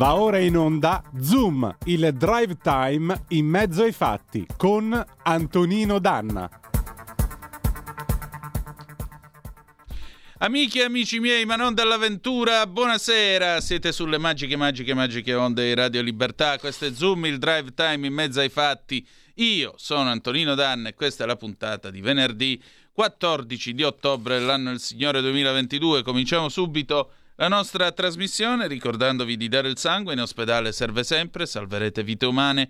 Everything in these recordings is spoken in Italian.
Va ora in onda Zoom, il drive time in mezzo ai fatti con Antonino Danna. Amiche e amici miei, ma non dall'avventura, buonasera. Siete sulle magiche, magiche, magiche onde di Radio Libertà. Questo è Zoom, il drive time in mezzo ai fatti. Io sono Antonino Danna e questa è la puntata di venerdì 14 di ottobre dell'anno del Signore 2022. Cominciamo subito la nostra trasmissione ricordandovi di dare il sangue in ospedale serve sempre, salverete vite umane.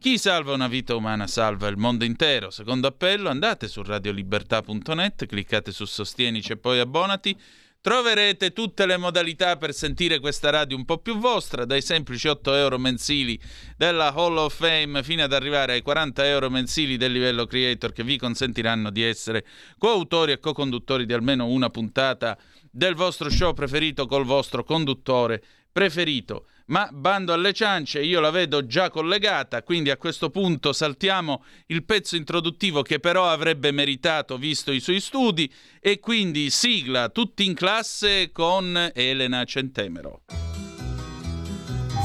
Chi salva una vita umana salva il mondo intero. Secondo appello, andate su radiolibertà.net, cliccate su Sostienici e poi abbonati. Troverete tutte le modalità per sentire questa radio un po' più vostra, dai semplici 8 euro mensili della Hall of Fame fino ad arrivare ai 40 euro mensili del livello creator che vi consentiranno di essere coautori e co-conduttori di almeno una puntata del vostro show preferito col vostro conduttore preferito. Ma bando alle ciance, io la vedo già collegata, quindi a questo punto saltiamo il pezzo introduttivo che però avrebbe meritato visto i suoi studi e quindi sigla tutti in classe con Elena Centemero.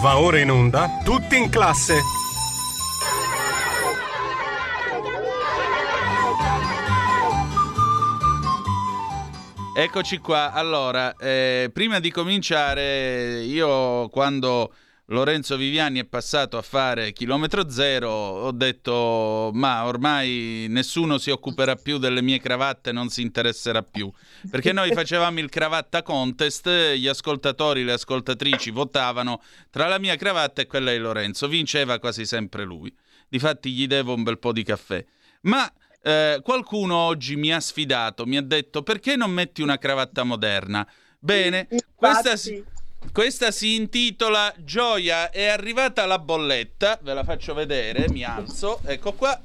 Va ora in onda, tutti in classe. Eccoci qua. Allora, eh, prima di cominciare, io quando Lorenzo Viviani è passato a fare chilometro zero, ho detto: Ma ormai nessuno si occuperà più delle mie cravatte, non si interesserà più. Perché noi facevamo il cravatta contest, gli ascoltatori, le ascoltatrici votavano tra la mia cravatta e quella di Lorenzo. Vinceva quasi sempre lui. Difatti, gli devo un bel po' di caffè. Ma eh, qualcuno oggi mi ha sfidato, mi ha detto perché non metti una cravatta moderna? Bene, questa si, questa si intitola Gioia, è arrivata la bolletta, ve la faccio vedere, mi alzo, ecco qua.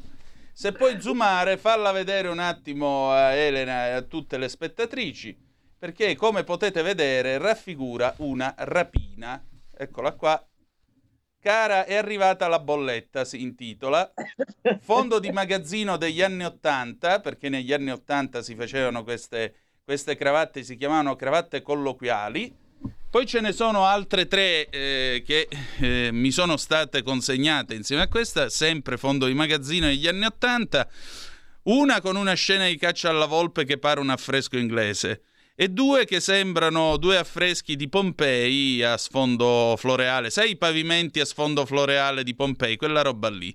Se puoi zoomare, falla vedere un attimo a Elena e a tutte le spettatrici, perché come potete vedere raffigura una rapina. Eccola qua, Cara, è arrivata la bolletta, si intitola. Fondo di magazzino degli anni Ottanta, perché negli anni Ottanta si facevano queste, queste cravatte, si chiamavano cravatte colloquiali. Poi ce ne sono altre tre eh, che eh, mi sono state consegnate insieme a questa, sempre fondo di magazzino degli anni Ottanta. Una con una scena di caccia alla volpe che pare un affresco inglese e due che sembrano due affreschi di Pompei a sfondo floreale, sai i pavimenti a sfondo floreale di Pompei, quella roba lì.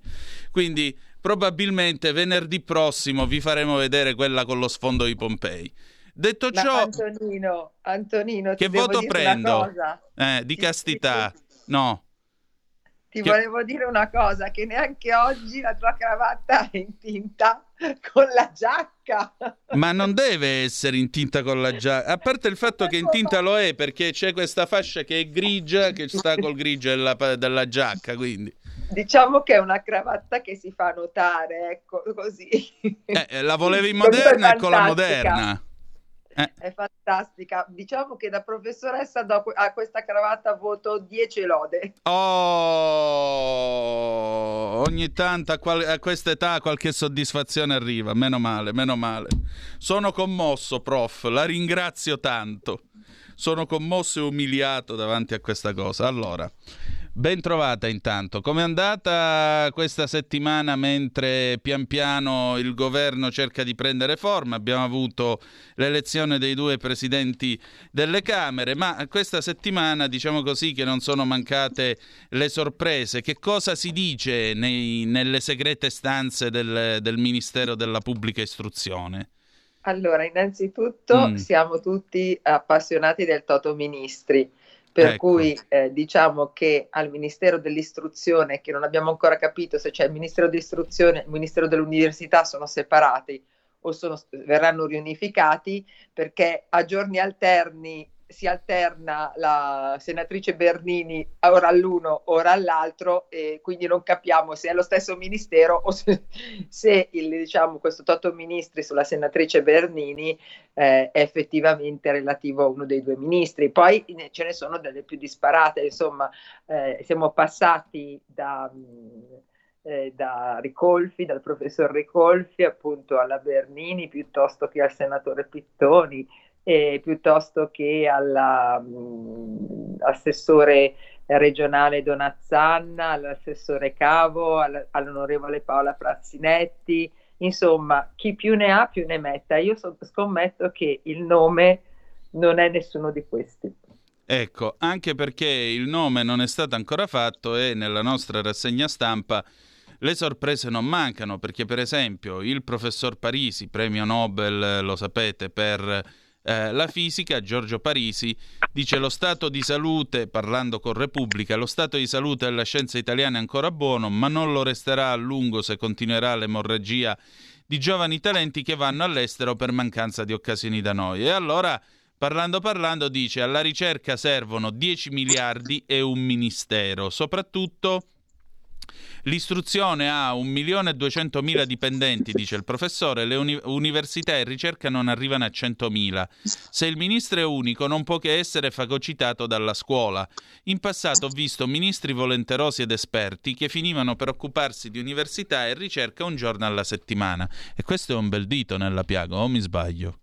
Quindi probabilmente venerdì prossimo vi faremo vedere quella con lo sfondo di Pompei. Detto ciò, Antonino, Antonino, che voto prendo? Eh, di castità. No. Ti Che- volevo dire una cosa, che neanche oggi la tua cravatta è in tinta con la giacca. Ma non deve essere in tinta con la giacca, a parte il fatto che in tinta lo è perché c'è questa fascia che è grigia che sta col grigio della, della giacca, quindi Diciamo che è una cravatta che si fa notare, ecco, così. eh, la volevi moderna e con la fantastica. moderna. Eh. È fantastica. Diciamo che da professoressa do a questa cravatta voto 10 lode. Oh, ogni tanto a, qual- a questa età qualche soddisfazione arriva, meno male, meno male. Sono commosso, prof, la ringrazio tanto. Sono commosso e umiliato davanti a questa cosa. Allora, ben trovata intanto. Com'è andata questa settimana mentre pian piano il governo cerca di prendere forma? Abbiamo avuto l'elezione dei due presidenti delle Camere, ma questa settimana diciamo così che non sono mancate le sorprese. Che cosa si dice nei- nelle segrete stanze del, del Ministero della Pubblica Istruzione? Allora, innanzitutto Mm. siamo tutti appassionati del Toto Ministri, per Ecco. cui eh, diciamo che al Ministero dell'Istruzione, che non abbiamo ancora capito se c'è il Ministero dell'Istruzione e il Ministero dell'Università sono separati o sono- verranno riunificati, perché a giorni alterni si alterna la senatrice Bernini ora all'uno, ora all'altro, e quindi non capiamo se è lo stesso ministero o se, se il, diciamo, questo Toto Ministri sulla senatrice Bernini eh, è effettivamente relativo a uno dei due ministri. Poi ne- ce ne sono delle più disparate, insomma, eh, siamo passati da, mh, eh, da Ricolfi, dal professor Ricolfi appunto alla Bernini piuttosto che al senatore Pittoni, eh, piuttosto che all'assessore regionale Donazzanna, all'assessore Cavo, all'onorevole Paola Frazzinetti, insomma, chi più ne ha più ne metta. Io so, scommetto che il nome non è nessuno di questi. Ecco, anche perché il nome non è stato ancora fatto e nella nostra rassegna stampa le sorprese non mancano, perché per esempio il professor Parisi, premio Nobel, lo sapete, per eh, la fisica, Giorgio Parisi, dice lo stato di salute, parlando con Repubblica, lo stato di salute della scienza italiana è ancora buono, ma non lo resterà a lungo se continuerà l'emorragia di giovani talenti che vanno all'estero per mancanza di occasioni da noi. E allora, parlando parlando, dice alla ricerca servono 10 miliardi e un ministero, soprattutto L'istruzione ha 1.200.000 dipendenti, dice il professore, le uni- università e ricerca non arrivano a 100.000. Se il ministro è unico non può che essere fagocitato dalla scuola. In passato ho visto ministri volenterosi ed esperti che finivano per occuparsi di università e ricerca un giorno alla settimana. E questo è un bel dito nella piaga, o mi sbaglio?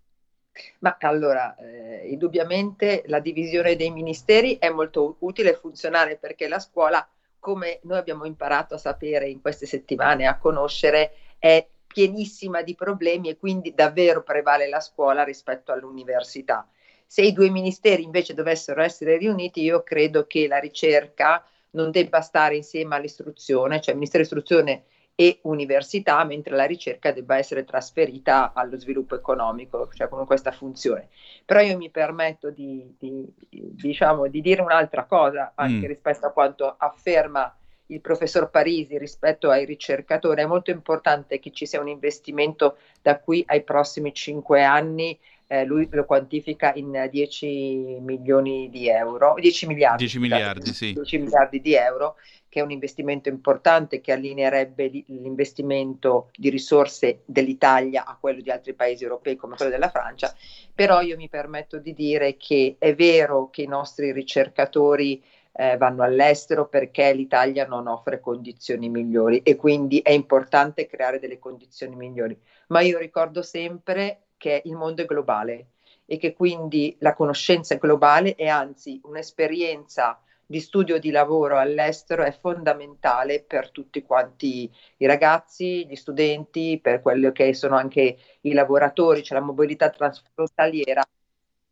Ma allora, eh, indubbiamente la divisione dei ministeri è molto utile e funzionale perché la scuola come noi abbiamo imparato a sapere in queste settimane, a conoscere, è pienissima di problemi e quindi davvero prevale la scuola rispetto all'università. Se i due ministeri invece dovessero essere riuniti, io credo che la ricerca non debba stare insieme all'istruzione, cioè il Ministero dell'Istruzione e università, mentre la ricerca debba essere trasferita allo sviluppo economico, cioè con questa funzione. Però io mi permetto di, di, diciamo, di dire un'altra cosa anche mm. rispetto a quanto afferma il professor Parisi rispetto ai ricercatori. È molto importante che ci sia un investimento da qui ai prossimi cinque anni eh, lui lo quantifica in 10 milioni di euro, 10 miliardi, 10 miliardi, sì. 10 miliardi di euro, che è un investimento importante che allineerebbe l'investimento di risorse dell'Italia a quello di altri paesi europei come quello della Francia, però io mi permetto di dire che è vero che i nostri ricercatori eh, vanno all'estero perché l'Italia non offre condizioni migliori e quindi è importante creare delle condizioni migliori. Ma io ricordo sempre che il mondo è globale e che quindi la conoscenza è globale e anzi un'esperienza di studio di lavoro all'estero è fondamentale per tutti quanti i ragazzi, gli studenti, per quello che sono anche i lavoratori, cioè la mobilità transfrontaliera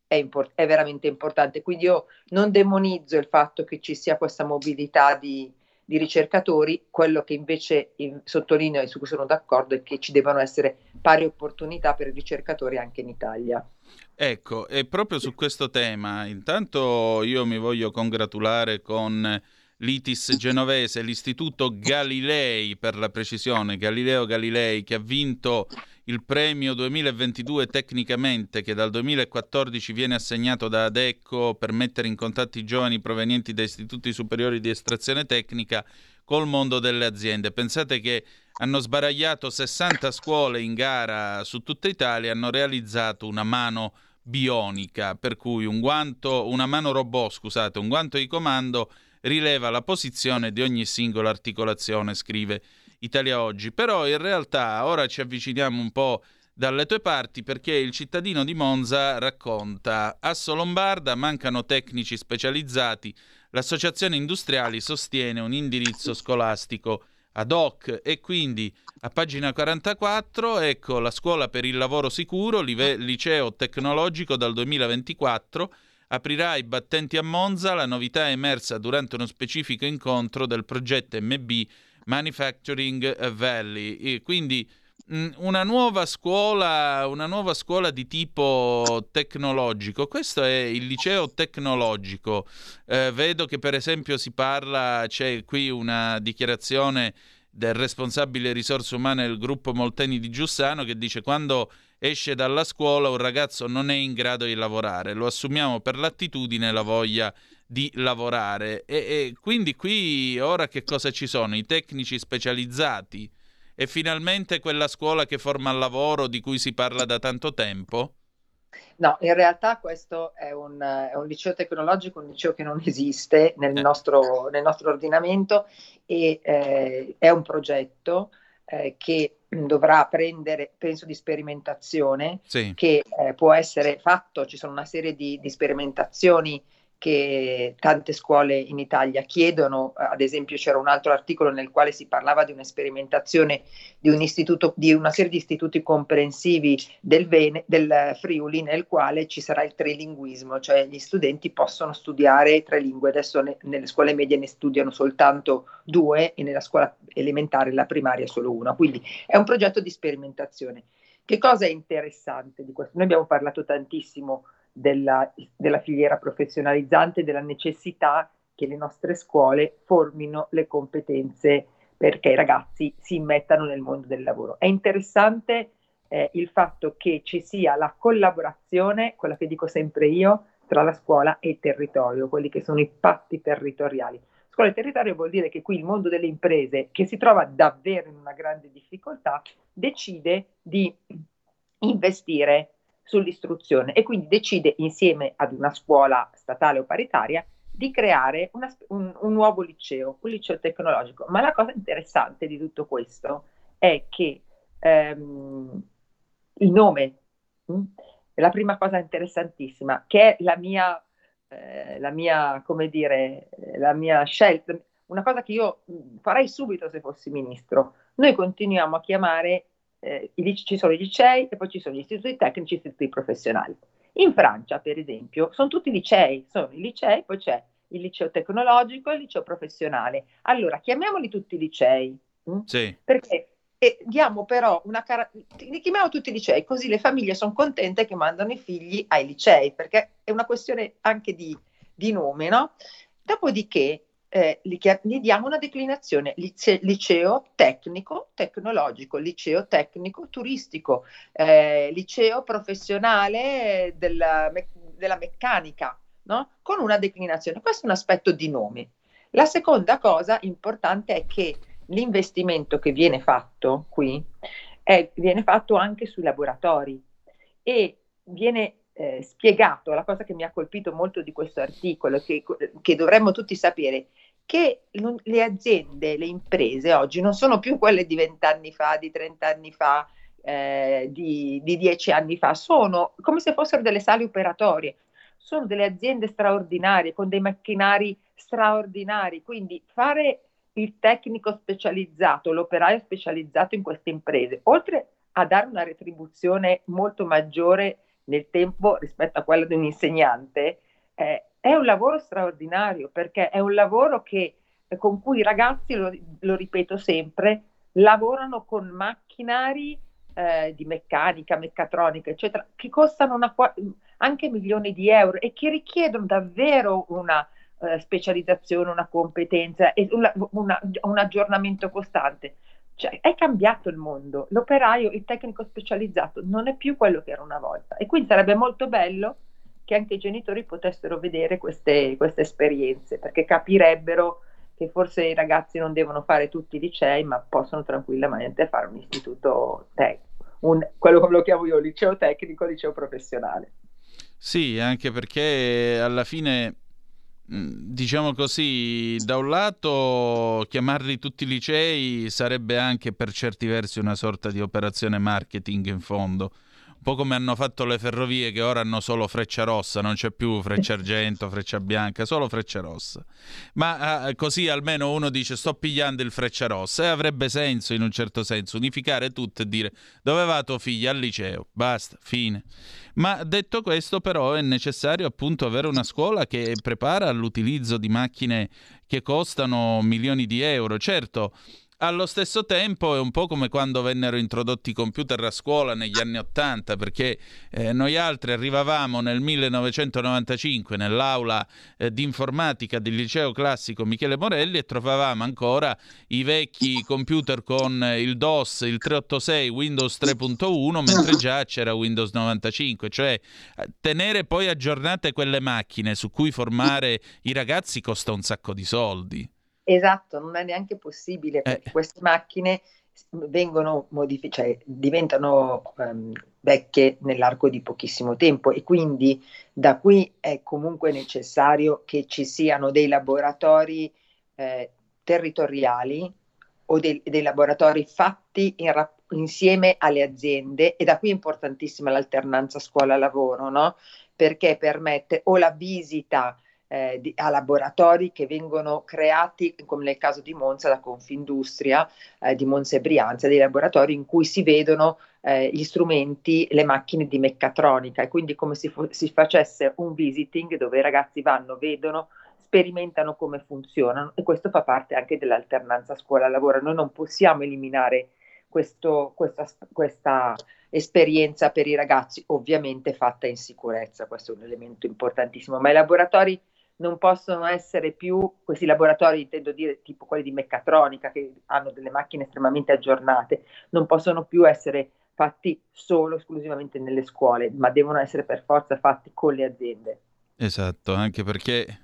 è, import- è veramente importante. Quindi io non demonizzo il fatto che ci sia questa mobilità di, di ricercatori, quello che invece in, sottolineo e su cui sono d'accordo è che ci devono essere pari opportunità per i ricercatori anche in Italia. Ecco, e proprio su questo tema, intanto io mi voglio congratulare con l'ITIS genovese, l'Istituto Galilei per la precisione, Galileo Galilei, che ha vinto il premio 2022 tecnicamente che dal 2014 viene assegnato da Adecco per mettere in contatto i giovani provenienti da istituti superiori di estrazione tecnica col mondo delle aziende. Pensate che hanno sbaragliato 60 scuole in gara su tutta Italia, hanno realizzato una mano bionica, per cui un guanto, una mano robot, scusate, un guanto di comando rileva la posizione di ogni singola articolazione, scrive Italia Oggi. Però in realtà ora ci avviciniamo un po' dalle tue parti perché il cittadino di Monza racconta Asso Lombarda mancano tecnici specializzati, l'associazione industriali sostiene un indirizzo scolastico ad hoc e quindi a pagina 44 ecco la scuola per il lavoro sicuro, liceo tecnologico dal 2024 aprirà i battenti a Monza, la novità è emersa durante uno specifico incontro del progetto MB Manufacturing Valley. E quindi mm, una nuova scuola, una nuova scuola di tipo tecnologico. Questo è il liceo tecnologico. Eh, vedo che per esempio si parla, c'è qui una dichiarazione del responsabile risorse umane del gruppo Molteni di Giussano che dice quando esce dalla scuola un ragazzo non è in grado di lavorare, lo assumiamo per l'attitudine e la voglia di lavorare. E, e quindi qui ora che cosa ci sono? I tecnici specializzati e finalmente quella scuola che forma al lavoro di cui si parla da tanto tempo? No, in realtà questo è un, è un, liceo tecnologico, un liceo che non esiste nel, eh. nostro, nel nostro, ordinamento e eh, è un progetto eh, che dovrà prendere, penso, di sperimentazione, sì. che eh, può essere fatto, ci sono una serie di, di sperimentazioni che tante scuole in Italia chiedono, ad esempio c'era un altro articolo nel quale si parlava di una sperimentazione di, un istituto, di una serie di istituti comprensivi del, Vene, del Friuli nel quale ci sarà il trilinguismo, cioè gli studenti possono studiare tre lingue, adesso ne, nelle scuole medie ne studiano soltanto due e nella scuola elementare, la primaria solo una, quindi è un progetto di sperimentazione. Che cosa è interessante di questo? Noi abbiamo parlato tantissimo della, della filiera professionalizzante, della necessità che le nostre scuole formino le competenze perché i ragazzi si immettano nel mondo del lavoro. È interessante eh, il fatto che ci sia la collaborazione, quella che dico sempre io, tra la scuola e il territorio, quelli che sono i patti territoriali. Scuola e territorio vuol dire che qui il mondo delle imprese, che si trova davvero in una grande difficoltà, decide di investire sull'istruzione e quindi decide insieme ad una scuola statale o paritaria di creare una, un, un, nuovo liceo, un liceo tecnologico. Ma la cosa interessante di tutto questo è che ehm, il nome mh, mm, è la prima cosa interessantissima, che è la mia, eh, la mia, come dire, la mia scelta, una cosa che io mm, farei subito se fossi ministro. Noi continuiamo a chiamare eh, ci sono i licei e poi ci sono gli istituti tecnici e gli istituti professionali. In Francia, per esempio, sono tutti licei, sono i licei, poi c'è il liceo tecnologico e il liceo professionale. Allora, chiamiamoli tutti licei, hm? sì. perché e diamo però una cara- li chiamiamo tutti licei, così le famiglie sono contente che mandano i figli ai licei, perché è una questione anche di, di nome, no? Dopodiché eh, gli, gli, diamo una declinazione, lice, liceo tecnico, tecnologico, liceo tecnico, turistico, eh, liceo professionale della, me, della meccanica, no? con una declinazione. Questo è un aspetto di nome. La seconda cosa importante è che l'investimento che viene fatto qui è, viene fatto anche sui laboratori e viene eh, spiegato, la cosa che mi ha colpito molto di questo articolo, che, che dovremmo tutti sapere, che le aziende, le imprese oggi non sono più quelle di vent'anni fa, di trent'anni fa, eh, di, di dieci anni fa, sono come se fossero delle sale operatorie, sono delle aziende straordinarie, con dei macchinari straordinari, quindi fare il tecnico specializzato, l'operaio specializzato in queste imprese, oltre a dare una retribuzione molto maggiore nel tempo rispetto a quella di un insegnante, eh, è un lavoro straordinario perché è un lavoro che, con cui i ragazzi, lo, lo ripeto sempre, lavorano con macchinari eh, di meccanica, meccatronica, eccetera, che costano una, anche milioni di euro e che richiedono davvero una uh, specializzazione, una competenza e una, una, un aggiornamento costante. Cioè, è cambiato il mondo, l'operaio, il tecnico specializzato non è più quello che era una volta e quindi sarebbe molto bello che anche i genitori potessero vedere queste, queste esperienze perché capirebbero che forse i ragazzi non devono fare tutti i licei ma possono tranquillamente fare un istituto tecnico, quello come lo chiamo io, liceo tecnico, liceo professionale. Sì, anche perché alla fine Mm, diciamo così, da un lato chiamarli tutti licei sarebbe anche per certi versi una sorta di operazione marketing in fondo un po' come hanno fatto le ferrovie che ora hanno solo freccia rossa, non c'è più freccia argento, freccia bianca, solo freccia rossa. Ma ah, così almeno uno dice sto pigliando il freccia rossa e avrebbe senso in un certo senso unificare tutto e dire dove va tuo figlio al liceo, basta, fine. Ma detto questo però è necessario appunto avere una scuola che prepara all'utilizzo di macchine che costano milioni di euro. Certo, allo stesso tempo è un po' come quando vennero introdotti i computer a scuola negli anni Ottanta, perché eh, noi altri arrivavamo nel 1995 nell'aula eh, di informatica del liceo classico Michele Morelli e trovavamo ancora i vecchi computer con il DOS, il 386, Windows 3.1, mentre già c'era Windows 95, cioè tenere poi aggiornate quelle macchine su cui formare i ragazzi costa un sacco di soldi. Esatto, non è neanche possibile perché eh. queste macchine vengono modificate, cioè diventano um, vecchie nell'arco di pochissimo tempo e quindi da qui è comunque necessario che ci siano dei laboratori eh, territoriali o dei, dei laboratori fatti in rap- insieme alle aziende e da qui è importantissima l'alternanza scuola-lavoro, no? perché permette o la visita eh, di, a laboratori che vengono creati, come nel caso di Monza, da Confindustria eh, di Monza e Brianza, dei laboratori in cui si vedono eh, gli strumenti, le macchine di meccatronica. E quindi come se fu- si facesse un visiting dove i ragazzi vanno, vedono, sperimentano come funzionano. E questo fa parte anche dell'alternanza scuola-lavoro. Noi non possiamo eliminare questo, questa, questa esperienza per i ragazzi, ovviamente fatta in sicurezza, questo è un elemento importantissimo, ma i laboratori non possono essere più questi laboratori, intendo dire tipo quelli di meccatronica che hanno delle macchine estremamente aggiornate, non possono più essere fatti solo esclusivamente nelle scuole, ma devono essere per forza fatti con le aziende. Esatto, anche perché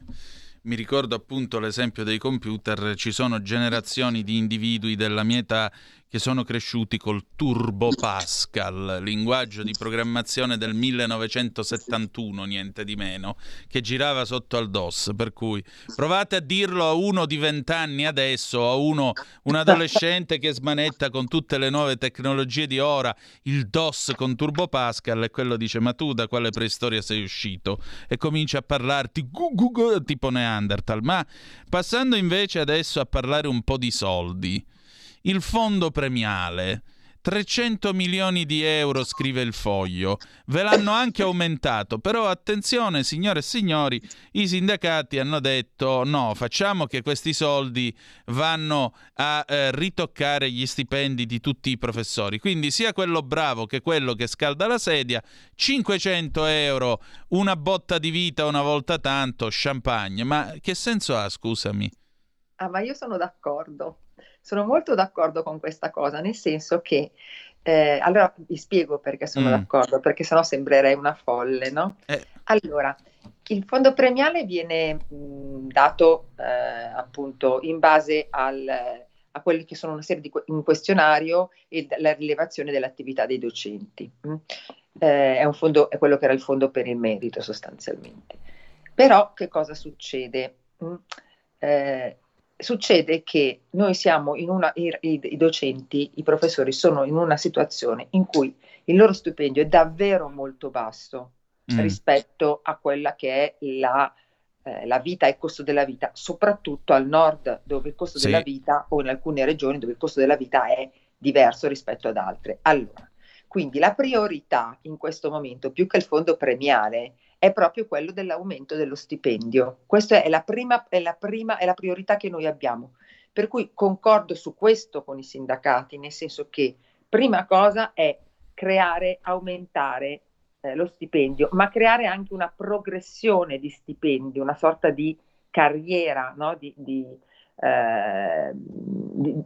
mi ricordo appunto l'esempio dei computer, ci sono generazioni di individui della mia età che sono cresciuti col Turbo Pascal, linguaggio di programmazione del 1971, niente di meno, che girava sotto al DOS. Per cui provate a dirlo a uno di vent'anni adesso, a uno, un adolescente che smanetta con tutte le nuove tecnologie di ora, il DOS con Turbo Pascal, e quello dice: Ma tu da quale preistoria sei uscito? E comincia a parlarti gu, gu, gu, tipo Neanderthal. Ma passando invece adesso a parlare un po' di soldi il fondo premiale. 300 milioni di euro, scrive il foglio. Ve l'hanno anche aumentato, però attenzione, signore e signori, i sindacati hanno detto no, facciamo che questi soldi vanno a eh, ritoccare gli stipendi di tutti i professori. Quindi sia quello bravo che quello che scalda la sedia, 500 euro, una botta di vita una volta tanto, champagne. Ma che senso ha, scusami? Ah, ma io sono d'accordo. Sono molto d'accordo con questa cosa, nel senso che, eh, allora vi spiego perché sono mm. d'accordo, perché sennò sembrerei una folle, no? Eh. Allora, il fondo premiale viene mh, dato eh, appunto in base al, a quelli che sono una serie di un questionario e la rilevazione dell'attività dei docenti. Mm. Eh, è, un fondo, è quello che era il fondo per il merito sostanzialmente. Però che cosa succede? Mm. Succede che noi siamo in una, i, i, docenti, i professori sono in una situazione in cui il loro stipendio è davvero molto basso mm. rispetto a quella che è la, eh, la vita e il costo della vita, soprattutto al nord dove il costo sì. della vita o in alcune regioni dove il costo della vita è diverso rispetto ad altre. Allora, quindi la priorità in questo momento, più che il fondo premiale, è proprio quello dell'aumento dello stipendio. Questa è la prima, è la prima, è la priorità che noi abbiamo. Per cui concordo su questo con i sindacati, nel senso che prima cosa è creare, aumentare eh, lo stipendio, ma creare anche una progressione di stipendio, una sorta di carriera, no? di, di, eh, di,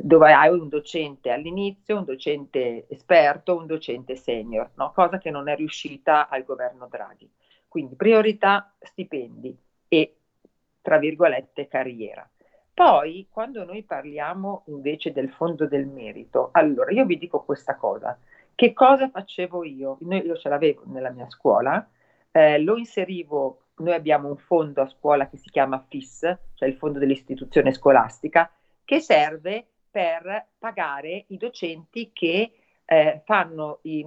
dove hai un docente all'inizio, un docente esperto, un docente senior, no? cosa che non è riuscita al governo Draghi. Quindi priorità stipendi e, tra virgolette, carriera. Poi, quando noi parliamo invece del fondo del merito, allora io vi dico questa cosa. Che cosa facevo io? Io ce l'avevo nella mia scuola, eh, lo inserivo, noi abbiamo un fondo a scuola che si chiama FIS, cioè il fondo dell'istituzione scolastica, che serve per pagare i docenti che eh, fanno i,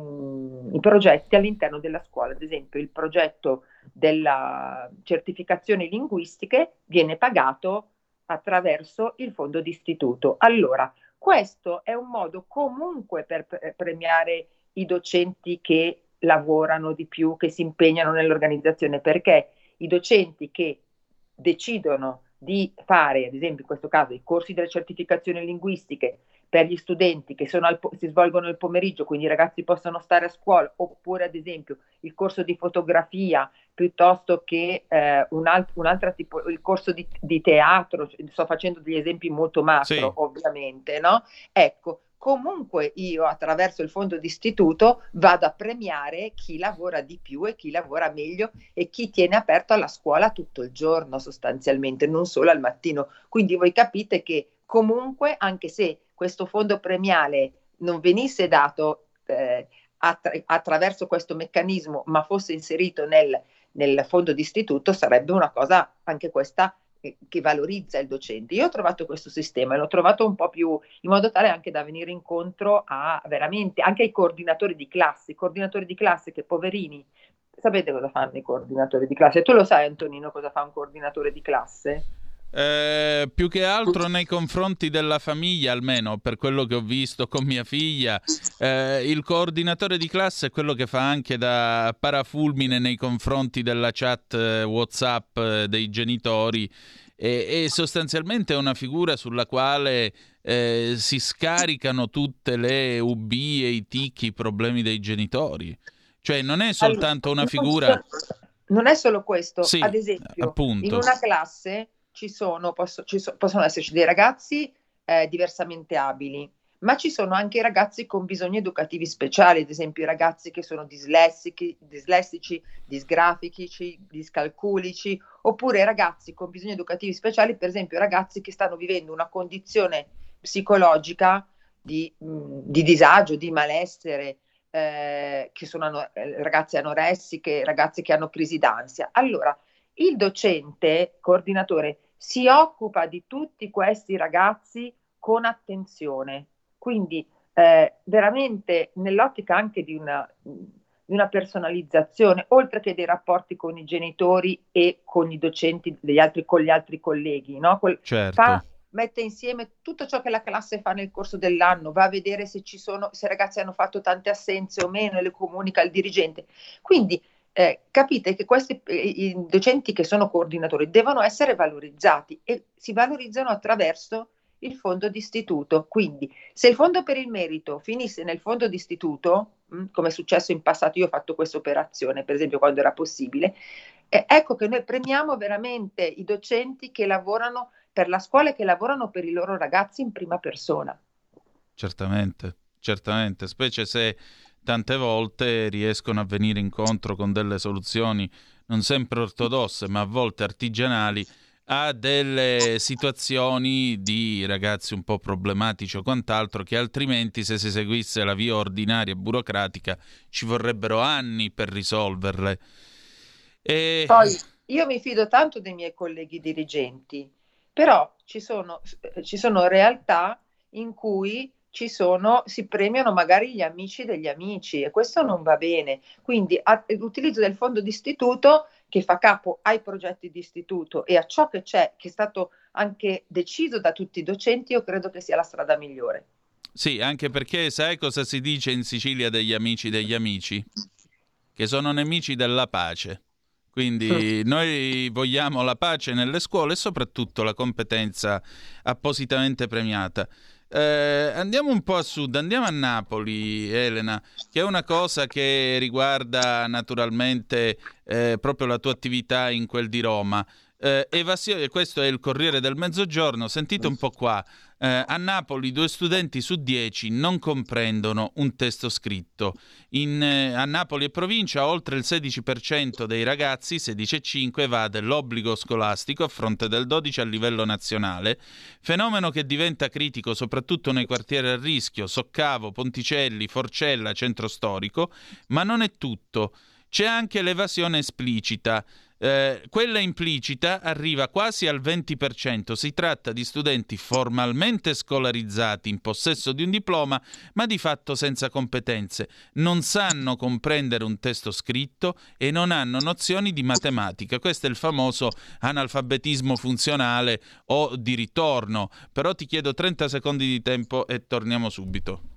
i, progetti all'interno della scuola. Ad esempio, il progetto della certificazione linguistiche viene pagato attraverso il fondo d'istituto. Allora, questo è un modo comunque per premiare i docenti che lavorano di più, che si impegnano nell'organizzazione, perché i docenti che decidono di fare, ad esempio in questo caso, i corsi delle certificazioni linguistiche per gli studenti che al, si svolgono nel pomeriggio, quindi i ragazzi possono stare a scuola, oppure ad esempio il corso di fotografia piuttosto che eh, un, alt- un altro tipo, il corso di, di, teatro, sto facendo degli esempi molto macro sì. ovviamente, no? Ecco, comunque io attraverso il fondo d'istituto vado a premiare chi lavora di più e chi lavora meglio e chi tiene aperto alla scuola tutto il giorno sostanzialmente, non solo al mattino. Quindi voi capite che comunque, anche se questo fondo premiale non venisse dato eh, attra- attraverso questo meccanismo, ma fosse inserito nel, nel fondo d'istituto, sarebbe una cosa anche questa che valorizza il docente. Io ho trovato questo sistema e l'ho trovato un po' più in modo tale anche da venire incontro a veramente anche ai coordinatori di classe, coordinatori di classe che poverini sapete cosa fanno i coordinatori di classe? Tu lo sai Antonino cosa fa un coordinatore di classe? Eh, più che altro nei confronti della famiglia, almeno per quello che ho visto con mia figlia, eh, il coordinatore di classe è quello che fa anche da parafulmine nei confronti della chat eh, WhatsApp eh, dei genitori e, e, sostanzialmente è una figura sulla quale eh, si scaricano tutte le ubbie, i ticchi, i problemi dei genitori. Cioè non è soltanto una figura... Non è solo questo, sì, ad esempio, appunto. in una classe ci sono, posso, ci so, possono esserci dei ragazzi eh, diversamente abili, ma ci sono anche ragazzi con bisogni educativi speciali, ad esempio i ragazzi che sono dislessici, dislessici disgrafici, discalculici, oppure ragazzi con bisogni educativi speciali, per esempio ragazzi che stanno vivendo una condizione psicologica di, mh, di disagio, di malessere, eh, che sono ano- eh, ragazze anoressiche, ragazzi che hanno crisi d'ansia. Allora, il docente, coordinatore, si occupa di tutti questi ragazzi con attenzione. Quindi eh, veramente nell'ottica anche di una, di una, personalizzazione, oltre che dei rapporti con i genitori e con i docenti, altri, con gli altri colleghi, no? Col, certo. fa, mette insieme tutto ciò che la classe fa nel corso dell'anno, va a vedere se ci sono, se i ragazzi hanno fatto tante assenze o meno e le comunica al dirigente. Quindi eh, capite che questi eh, i docenti che sono coordinatori devono essere valorizzati e si valorizzano attraverso il fondo d'istituto. Quindi, se il fondo per il merito finisse nel fondo d'istituto, mh, mm, come è successo in passato, io ho fatto questa operazione, per esempio, quando era possibile, eh, ecco che noi premiamo veramente i docenti che lavorano per la scuola e che lavorano per i loro ragazzi in prima persona. Certamente, certamente, specie se tante volte riescono a venire incontro con delle soluzioni non sempre ortodosse, ma a volte artigianali, a delle situazioni di ragazzi un po' problematici o quant'altro che altrimenti se si seguisse la via ordinaria e burocratica ci vorrebbero anni per risolverle. E... Poi io mi fido tanto dei miei colleghi dirigenti, però ci sono, ci sono realtà in cui ci sono, si premiano magari gli amici degli amici e questo non va bene. Quindi a, l'utilizzo del fondo d'istituto che fa capo ai progetti di istituto e a ciò che c'è, che è stato anche deciso da tutti i docenti, io credo che sia la strada migliore. Sì, anche perché sai cosa si dice in Sicilia degli amici degli amici? Che sono nemici della pace. Quindi noi vogliamo la pace nelle scuole e soprattutto la competenza appositamente premiata. Eh, andiamo un po' a sud, andiamo a Napoli, Elena, che è una cosa che riguarda naturalmente eh, proprio la tua attività in quel di Roma. Eh, evasione, questo è il Corriere del Mezzogiorno, sentite un po' qua. Eh, a Napoli due studenti su dieci non comprendono un testo scritto. In, eh, a Napoli e provincia oltre il 16% dei ragazzi, 16,5, evade l'obbligo scolastico a fronte del 12% a livello nazionale, fenomeno che diventa critico soprattutto nei quartieri a rischio, Soccavo, Ponticelli, Forcella, centro storico, ma non è tutto. C'è anche l'evasione esplicita. Eh, quella implicita arriva quasi al 20%. Si tratta di studenti formalmente scolarizzati in possesso di un diploma, ma di fatto senza competenze. Non sanno comprendere un testo scritto e non hanno nozioni di matematica. Questo è il famoso analfabetismo funzionale o di ritorno. Però ti chiedo 30 secondi di tempo e torniamo subito.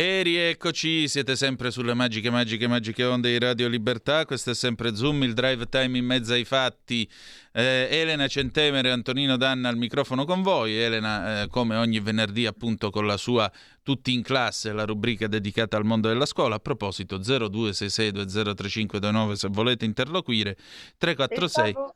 E rieccoci, siete sempre sulle magiche, magiche, magiche onde di Radio Libertà. Questo è sempre Zoom, il drive time in mezzo ai fatti. Eh, Elena Centemere Antonino Danna al microfono con voi. Elena, eh, come ogni venerdì, appunto, con la sua Tutti in classe, la rubrica dedicata al mondo della scuola. A proposito, 0266203529 se volete interloquire, 346. Pensavo,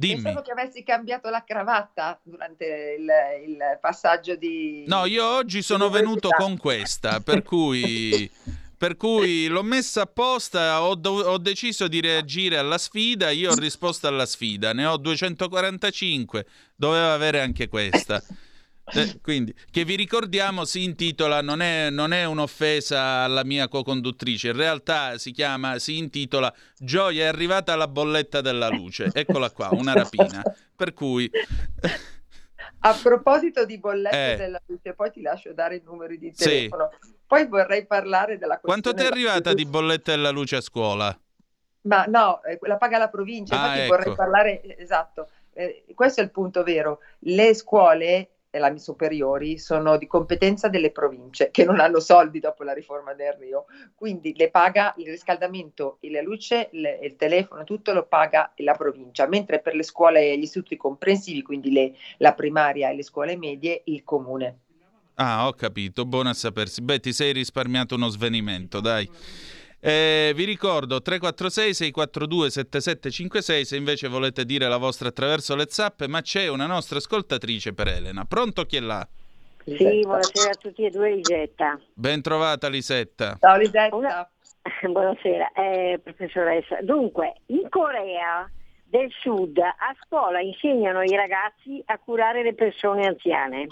Dimmi. pensavo che avessi cambiato la cravatta durante il, il passaggio di... No, io oggi sono venuto con questa, per cui, per cui l'ho messa apposta, ho, do- ho deciso di reagire alla sfida, io ho risposto alla sfida, ne ho 245, doveva avere anche questa. Eh, quindi, che vi ricordiamo si intitola non è, non è un'offesa alla mia co-conduttrice, in realtà si chiama, si intitola Gioia è arrivata la bolletta della luce. Eccola qua, una rapina. Per cui A proposito di bollette Eh. della luce, poi ti lascio dare i numeri di Sì. telefono. Poi vorrei parlare della quanto ti è arrivata di bolletta della luce a scuola? Ma no, eh, la paga la provincia, Ah, infatti ecco. vorrei parlare, eh, esatto, eh, questo è il punto vero. Le scuole, e le superiori, sono di competenza delle province che non hanno soldi dopo la riforma del Rio, quindi le paga il riscaldamento, e la luce, le- il telefono, tutto lo paga la provincia, mentre per le scuole e gli istituti comprensivi, quindi le- la primaria e le scuole medie, il comune. Ah, ho capito, buono a sapersi. Beh, ti sei risparmiato uno svenimento, dai. Eh, vi ricordo 346 642 7756 se invece volete dire la vostra attraverso le zappe, ma c'è una nostra ascoltatrice per Elena. Pronto chi è là? Sì, buonasera a tutti e due, Lisetta. Ben trovata Lisetta. Ciao Lisetta. Una- Buonasera, eh, professoressa. Dunque, in Corea del Sud a scuola insegnano ai ragazzi a curare le persone anziane.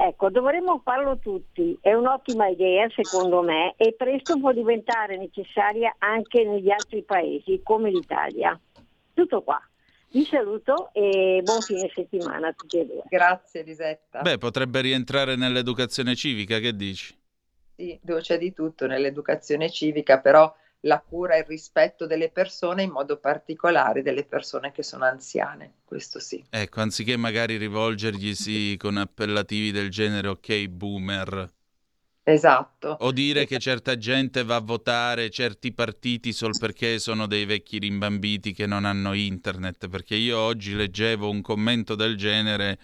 Ecco, dovremmo farlo tutti, è un'ottima idea secondo me e presto può diventare necessaria anche negli altri paesi come l'Italia. Tutto qua. Vi saluto e buon fine settimana a tutti e due. Grazie Lisetta. Beh, potrebbe rientrare nell'educazione civica, che dici? Sì, dove c'è di tutto nell'educazione civica, però la cura e il rispetto delle persone, in modo particolare delle persone che sono anziane, questo sì. Ecco, anziché magari rivolgerglisi con appellativi del genere ok boomer Esatto. o dire che certa gente va a votare certi partiti sol perché sono dei vecchi rimbambiti che non hanno internet, perché io oggi leggevo un commento del genere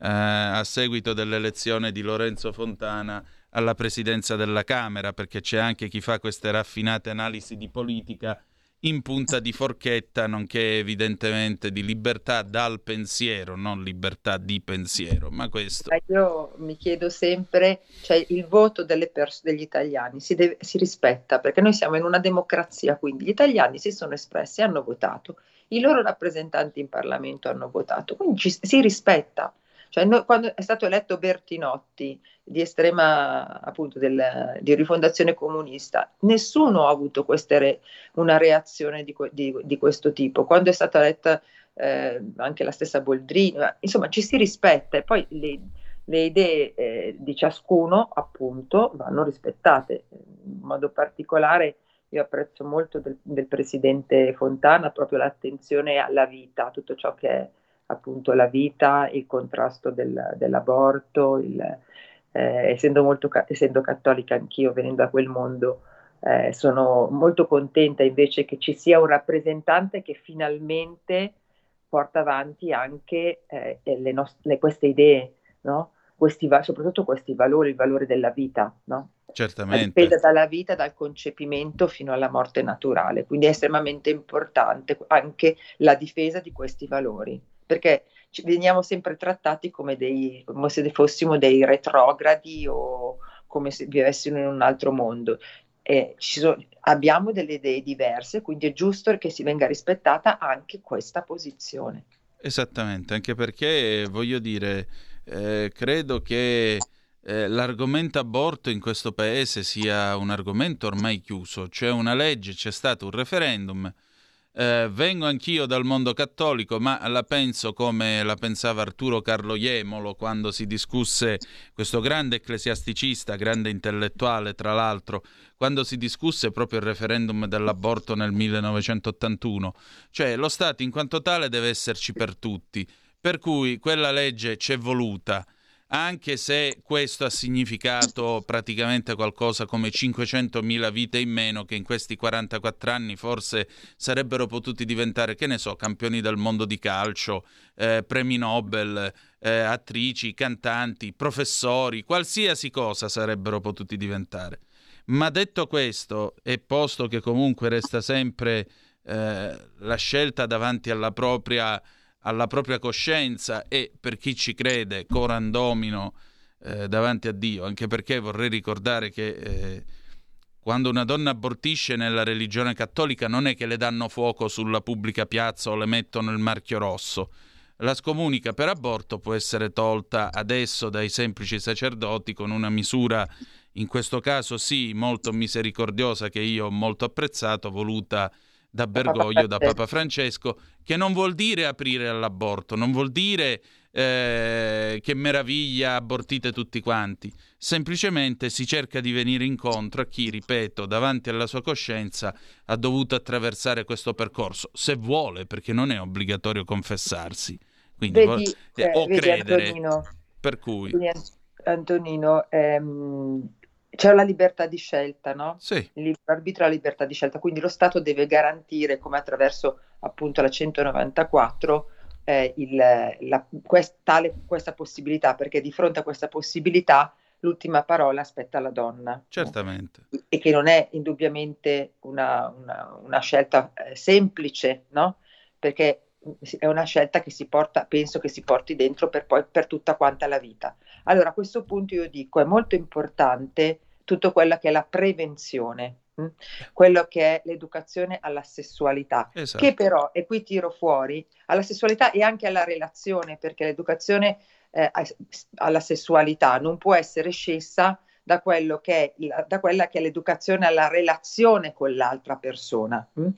eh, a seguito dell'elezione di Lorenzo Fontana alla presidenza della Camera, perché c'è anche chi fa queste raffinate analisi di politica in punta di forchetta, nonché evidentemente di libertà dal pensiero, non libertà di pensiero, ma questo... Io mi chiedo sempre, cioè il voto pers- degli italiani si, deve- si rispetta perché noi siamo in una democrazia, quindi gli italiani si sono espressi, hanno votato, i loro rappresentanti in Parlamento hanno votato, quindi ci- si rispetta. Cioè, noi- quando è stato eletto Bertinotti di estrema appunto del- di rifondazione comunista, nessuno ha avuto re- una reazione di, di- di questo tipo. Quando è stata eletta eh, anche la stessa Boldrini, ma, insomma ci si rispetta e poi le, le idee eh, di ciascuno appunto vanno rispettate. In modo particolare io apprezzo molto del, del presidente Fontana proprio l'attenzione alla vita, tutto ciò che è appunto la vita, il contrasto del- dell'aborto, il, eh, essendo, molto, essendo cattolica anch'io, venendo da quel mondo, eh, sono molto contenta invece che ci sia un rappresentante che finalmente porta avanti anche eh, le nost- le- queste idee, no? questi, va- soprattutto questi valori, il valore della vita, no? Certamente. difesa dalla vita, dal concepimento fino alla morte naturale. Quindi è estremamente importante anche la difesa di questi valori, perché veniamo sempre trattati come, dei, come se fossimo dei retrogradi o come se vivessimo in un altro mondo. E ci sono- abbiamo delle idee diverse, quindi è giusto che si venga rispettata anche questa posizione. Esattamente, anche perché voglio dire, eh, credo che eh, l'argomento aborto in questo paese sia un argomento ormai chiuso. C'è una legge, c'è stato un referendum. Eh, vengo anch'io dal mondo cattolico, ma la penso come la pensava Arturo Carlo Jemolo quando si discusse questo grande ecclesiasticista, grande intellettuale, tra l'altro, quando si discusse proprio il referendum dell'aborto nel 1981. Cioè, lo Stato in quanto tale deve esserci per tutti. Per cui quella legge c'è voluta. Anche se questo ha significato praticamente qualcosa come 500.000 vite in meno che in questi 44 anni forse sarebbero potuti diventare, che ne so, campioni del mondo di calcio, eh, premi Nobel, eh, attrici, cantanti, professori, qualsiasi cosa sarebbero potuti diventare. Ma detto questo, e posto che comunque resta sempre eh, la scelta davanti alla propria alla propria coscienza e per chi ci crede, coran domino eh, davanti a Dio, anche perché vorrei ricordare che eh, quando una donna abortisce nella religione cattolica non è che le danno fuoco sulla pubblica piazza o le mettono il marchio rosso. La scomunica per aborto può essere tolta adesso dai semplici sacerdoti con una misura, in questo caso sì, molto misericordiosa che io ho molto apprezzato, voluta da Bergoglio, da Papa Francesco, che non vuol dire aprire all'aborto, non vuol dire eh, che meraviglia, abortite tutti quanti. Semplicemente si cerca di venire incontro a chi, ripeto, davanti alla sua coscienza ha dovuto attraversare questo percorso, se vuole, perché non è obbligatorio confessarsi. Quindi vedi, eh, o vedi, credere. Antonino, per cui... Antonino, ehm, c'è la libertà di scelta, no? Sì. Arbitrio e la libertà di scelta, quindi lo Stato deve garantire, come attraverso appunto la 194, eh, il, la, quest, tale, questa possibilità, perché di fronte a questa possibilità l'ultima parola aspetta la donna. Certamente. No? E che non è indubbiamente una, una, una scelta eh, semplice, no? Perché è una scelta che si porta, penso che si porti dentro per poi per tutta quanta la vita. Allora a questo punto io dico è molto importante tutto quello che è la prevenzione, hm? quello che è l'educazione alla sessualità, esatto. che però, e qui tiro fuori, alla sessualità e anche alla relazione, perché l'educazione eh, alla sessualità non può essere scessa da, che è, da quella che è l'educazione alla relazione con l'altra persona. Mm?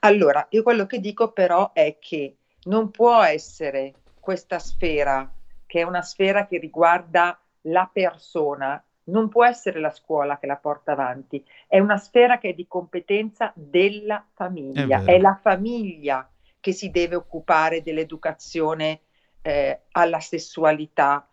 Allora, io quello che dico però è che non può essere questa sfera, che è una sfera che riguarda la persona, non può essere la scuola che la porta avanti, è una sfera che è di competenza della famiglia, è, è la famiglia che si deve occupare dell'educazione eh, alla sessualità,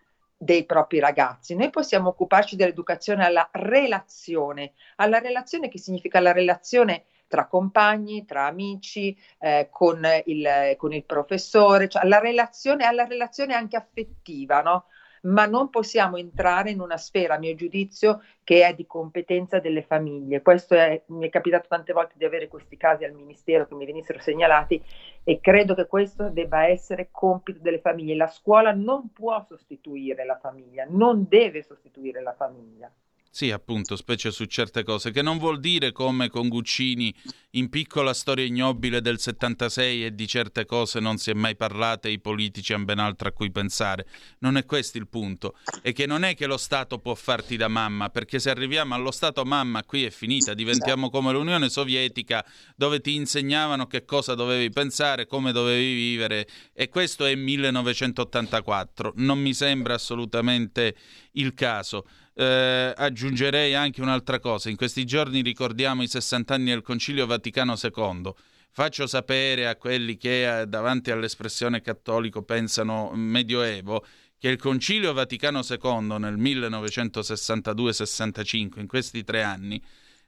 dei propri ragazzi. Noi possiamo occuparci dell'educazione alla relazione, alla relazione che significa la relazione tra compagni, tra amici, eh, con, il, con, il, professore, cioè alla relazione, alla relazione anche affettiva, no? Ma non possiamo entrare in una sfera, a mio giudizio, che è di competenza delle famiglie. Questo è, mi è capitato tante volte di avere questi casi al Ministero che mi venissero segnalati e credo che questo debba essere compito delle famiglie. La scuola non può sostituire la famiglia, non deve sostituire la famiglia. Sì, appunto, specie su certe cose, che non vuol dire come con Guccini in piccola storia ignobile del 76 e di certe cose non si è mai parlato e i politici hanno ben altro a cui pensare. Non è questo il punto. È che non è che lo Stato può farti da mamma, perché se arriviamo allo Stato mamma qui è finita, diventiamo come l'Unione Sovietica dove ti insegnavano che cosa dovevi pensare, come dovevi vivere e questo è 1984. Non mi sembra assolutamente il caso. Eh, aggiungerei anche un'altra cosa. In questi giorni ricordiamo i 60 anni del Concilio Vaticano II. Faccio sapere a quelli che eh, davanti all'espressione cattolico pensano medioevo che il Concilio Vaticano II nel 1962-65, in questi tre anni,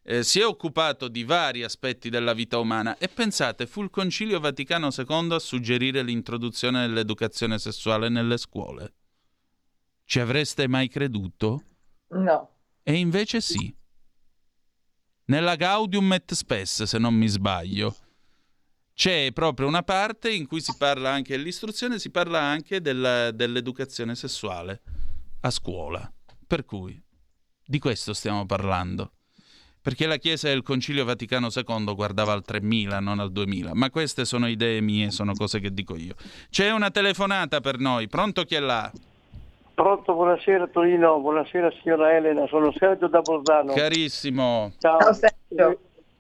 eh, si è occupato di vari aspetti della vita umana e pensate, fu il Concilio Vaticano II a suggerire l'introduzione dell'educazione sessuale nelle scuole. Ci avreste mai creduto? No. E invece sì. Nella Gaudium et Spes, se non mi sbaglio, c'è proprio una parte in cui si parla anche dell'istruzione, si parla anche della, dell'educazione sessuale a scuola. Per cui di questo stiamo parlando. Perché la Chiesa del Concilio Vaticano II guardava al 3000, non al 2000. Ma queste sono idee mie, sono cose che dico io. C'è una telefonata per noi. Pronto chi è là? Pronto, buonasera Torino, buonasera signora Elena, sono Sergio da Bolzano. Carissimo. Ciao, Ciao Sergio. Eh,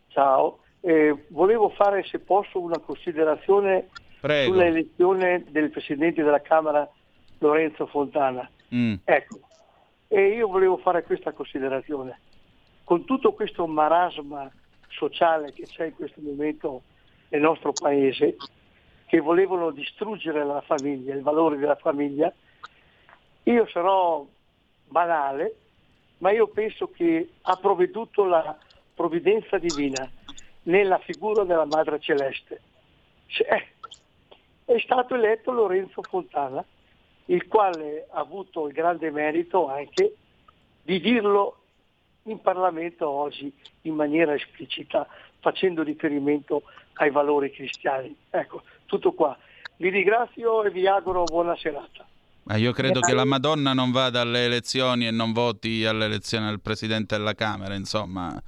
ciao, eh, volevo fare se posso una considerazione Prego. sulla elezione del Presidente della Camera Lorenzo Fontana. Mm. Ecco, e io volevo fare questa considerazione. Con tutto questo marasma sociale che c'è in questo momento nel nostro paese, che volevano distruggere la famiglia, il valore della famiglia, Io sarò banale, ma io penso che ha provveduto la provvidenza divina nella figura della Madre Celeste. Cioè, è stato eletto Lorenzo Fontana, il quale ha avuto il grande merito anche di dirlo in Parlamento oggi in maniera esplicita, facendo riferimento ai valori cristiani. Ecco, tutto qua. Vi ringrazio e vi auguro buona serata. Ma io credo che la Madonna non vada alle elezioni e non voti alle elezioni del Presidente della Camera, insomma.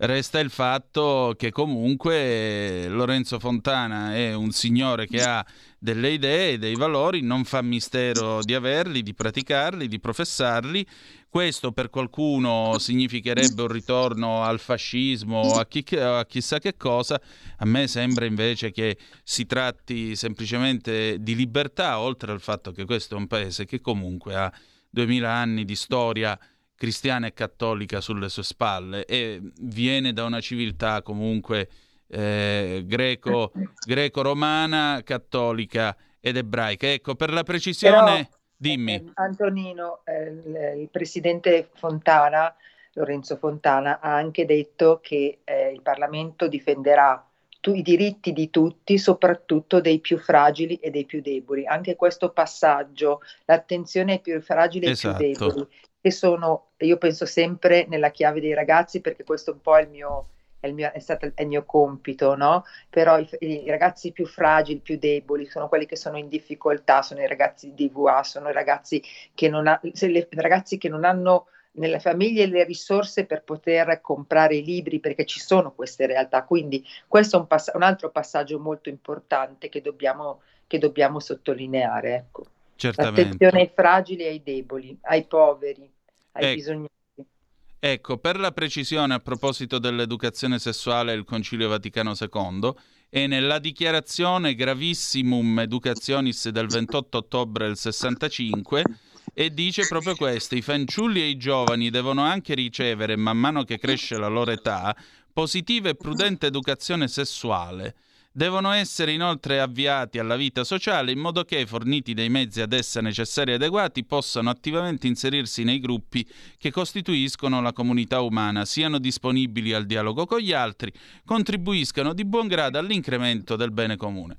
Resta il fatto che comunque Lorenzo Fontana è un signore che ha delle idee, dei valori, non fa mistero di averli, di praticarli, di professarli. Questo per qualcuno significherebbe un ritorno al fascismo, a, chi, a chissà che cosa. A me sembra invece che si tratti semplicemente di libertà, oltre al fatto che questo è un paese che comunque ha 2000 anni di storia cristiana e cattolica sulle sue spalle e viene da una civiltà comunque eh, greco, greco-romana, cattolica ed ebraica. Ecco, per la precisione, Però, dimmi. Eh, Antonino, eh, il presidente Fontana, Lorenzo Fontana, ha anche detto che eh, il Parlamento difenderà tu, i diritti di tutti, soprattutto dei più fragili e dei più deboli. Anche questo passaggio, l'attenzione ai più fragili e esatto. più deboli, che sono, io penso sempre nella chiave dei ragazzi, perché questo un po' è il mio, è, il mio, è stato il, è mio compito, no? Però i, i, ragazzi più fragili, più deboli, sono quelli che sono in difficoltà, sono i ragazzi di DVA, sono i ragazzi che non, ha, le, ragazzi che non hanno nelle famiglie le risorse per poter comprare i libri perché ci sono queste realtà. Quindi questo è un, pass- un altro passaggio molto importante che dobbiamo, che dobbiamo sottolineare. Ecco. Certamente. Attenzione ai fragili e ai deboli, ai poveri, ai ecco. bisognosi. Ecco, per la precisione a proposito dell'educazione sessuale il Concilio Vaticano II è nella dichiarazione Gravissimum Educationis del 28 ottobre del 65 e dice proprio questo, i fanciulli e i giovani devono anche ricevere, man mano che cresce la loro età, positiva e prudente educazione sessuale Devono essere inoltre avviati alla vita sociale in modo che, forniti dei mezzi ad essa necessari e adeguati, possano attivamente inserirsi nei gruppi che costituiscono la comunità umana, siano disponibili al dialogo con gli altri, contribuiscano di buon grado all'incremento del bene comune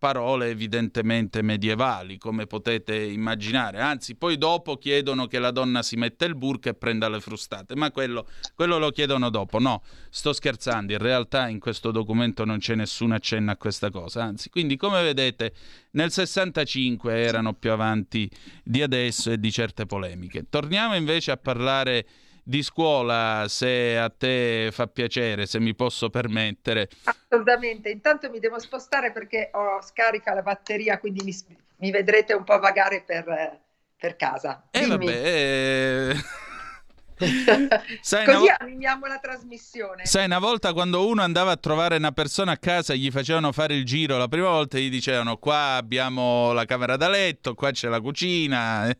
parole evidentemente medievali, come potete immaginare. Anzi, poi dopo chiedono che la donna si metta il burka e prenda le frustate, ma quello, quello, lo chiedono dopo. No, sto scherzando, in realtà in questo documento non c'è nessun accenno a questa cosa. Anzi, quindi come vedete, nel 65 erano più avanti di adesso e di certe polemiche. Torniamo invece a parlare di scuola, se a te fa piacere, se mi posso permettere. Assolutamente, intanto mi devo spostare perché ho scarica la batteria, quindi mi, mi vedrete un po' vagare per, per casa. Eh Dimmi. vabbè, eh... sai, Così vo- animiamo la trasmissione. Sai, una volta quando uno andava a trovare una persona a casa, gli facevano fare il giro la prima volta, gli dicevano qua abbiamo la camera da letto, qua c'è la cucina.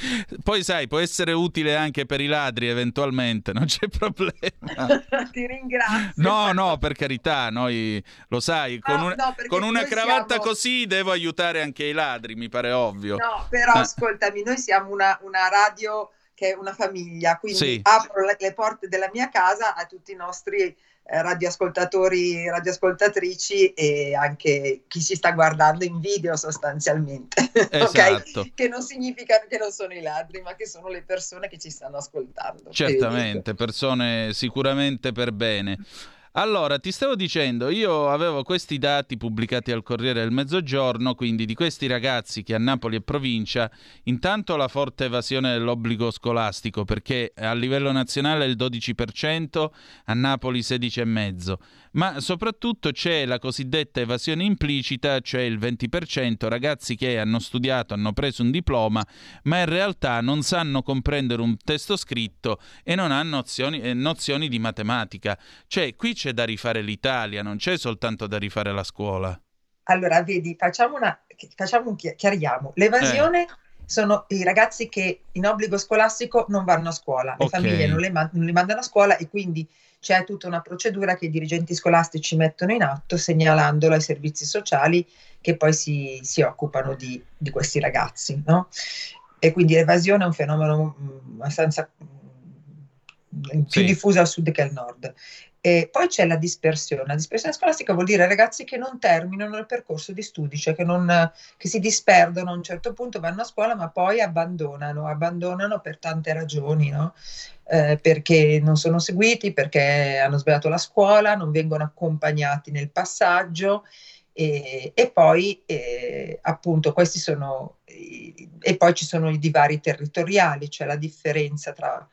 Eh. Poi sai, può essere utile anche per i ladri eventualmente, non c'è problema. Ti ringrazio. No, no, per carità, noi lo sai, con, no, un, no, con una cravatta siamo... così devo aiutare anche i ladri, mi pare ovvio. No, però ah. ascoltami, noi siamo una, una radio che è una famiglia, quindi sì. apro le porte della mia casa a tutti i nostri eh, radioascoltatori, radioascoltatrici e anche chi si sta guardando in video sostanzialmente, esatto. okay? che non significa che non sono i ladri, ma che sono le persone che ci stanno ascoltando. Certamente, persone sicuramente per bene. Allora, ti stavo dicendo, io avevo questi dati pubblicati al Corriere del Mezzogiorno, quindi di questi ragazzi che a Napoli e provincia, intanto la forte evasione dell'obbligo scolastico, perché a livello nazionale il 12%, a Napoli 16,5%, ma soprattutto c'è la cosiddetta evasione implicita, cioè il 20%, ragazzi che hanno studiato, hanno preso un diploma, ma in realtà non sanno comprendere un testo scritto e non hanno nozioni, eh, nozioni di matematica. Cioè, qui c'è da rifare l'Italia, non c'è soltanto da rifare la scuola. Allora, vedi, facciamo, una, facciamo un chiariamo. L'evasione eh. sono i ragazzi che in obbligo scolastico non vanno a scuola, le okay. famiglie non, le man- non li mandano a scuola e quindi c'è tutta una procedura che i dirigenti scolastici mettono in atto segnalandolo ai servizi sociali che poi si, si occupano di, di, questi ragazzi. No? e quindi l'evasione è un fenomeno mm, abbastanza mm, più Sì. diffuso al sud che al nord. E poi c'è la dispersione. La dispersione scolastica vuol dire ragazzi che non terminano il percorso di studi, cioè che, non, che si disperdono a un certo punto, vanno a scuola, ma poi abbandonano, abbandonano per tante ragioni, no? Eh, perché non sono seguiti, perché hanno sbagliato la scuola, non vengono accompagnati nel passaggio. E, e poi eh, appunto questi sono e poi ci sono i divari territoriali, cioè la differenza tra